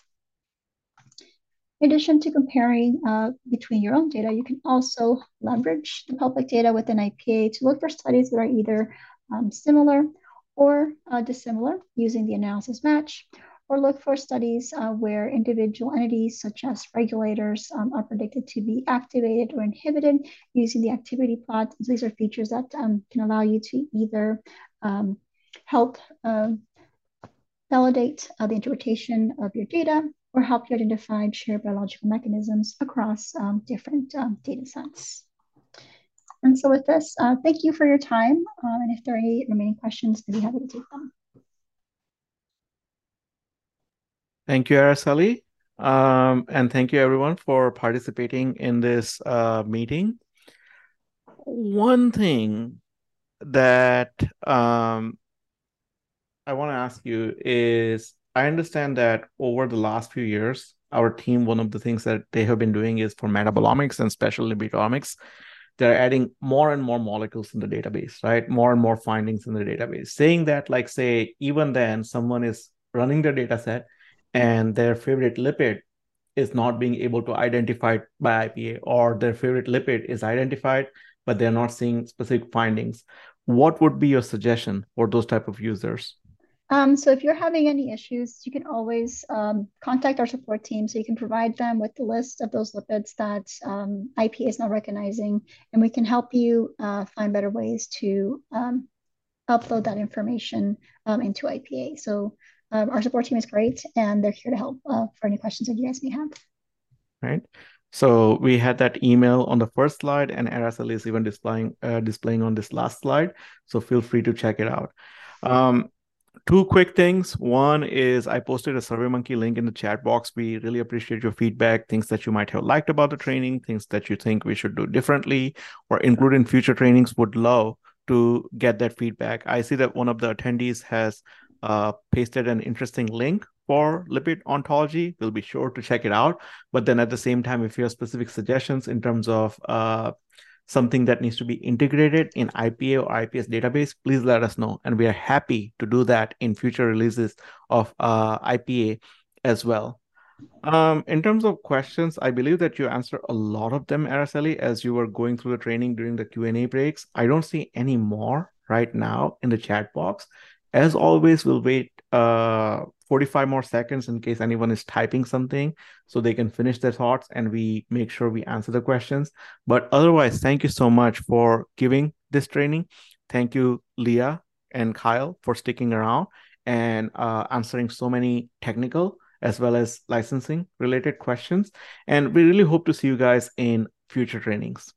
In addition to comparing uh, between your own data, you can also leverage the public data within IPA to look for studies that are either um, similar or uh, dissimilar using the analysis match, or look for studies uh, where individual entities such as regulators um, are predicted to be activated or inhibited using the activity plot. So these are features that um, can allow you to either um, help uh, validate the interpretation of your data or help you identify shared biological mechanisms across um, different um, data sets. And so with this, uh, thank you for your time. Um, and if there are any remaining questions, I'd be happy to take them. Thank you, Araceli. Um, and thank you everyone for participating in this uh, meeting. One thing that um, I want to ask you is I understand that over the last few years, our team, one of the things that they have been doing is for metabolomics and special lipidomics, they're adding more and more molecules in the database, right? More and more findings in the database. Saying that, like, say, even then, someone is running their data set and their favorite lipid is not being able to identify it by IPA, or their favorite lipid is identified, but they're not seeing specific findings. What would be your suggestion for those type of users? Um, so if you're having any issues, you can always um, contact our support team. So you can provide them with the list of those lipids that um, IPA is not recognizing, and we can help you uh, find better ways to um, upload that information um, into IPA. So um, our support team is great, and they're here to help uh, for any questions that you guys may have. Right. So we had that email on the first slide, and Araceli is even displaying uh, displaying on this last slide. So feel free to check it out. Um, two quick things. One is I posted a SurveyMonkey link in the chat box. We really appreciate your feedback, things that you might have liked about the training, things that you think we should do differently or include in future trainings. Would love to get that feedback. I see that one of the attendees has uh, pasted an interesting link for lipid ontology. We'll be sure to check it out. But then at the same time, if you have specific suggestions in terms of uh, something that needs to be integrated in IPA or IPA's database, please let us know. And we are happy to do that in future releases of uh, IPA as well. Um, in terms of questions, I believe that you answered a lot of them, Araceli, as you were going through the training during the Q&A breaks. I don't see any more right now in the chat box. As always, we'll wait uh, 45 more seconds in case anyone is typing something so they can finish their thoughts and we make sure we answer the questions. But otherwise, thank you so much for giving this training. Thank you, Leah and Kyle, for sticking around and uh, answering so many technical as well as licensing related questions. And we really hope to see you guys in future trainings.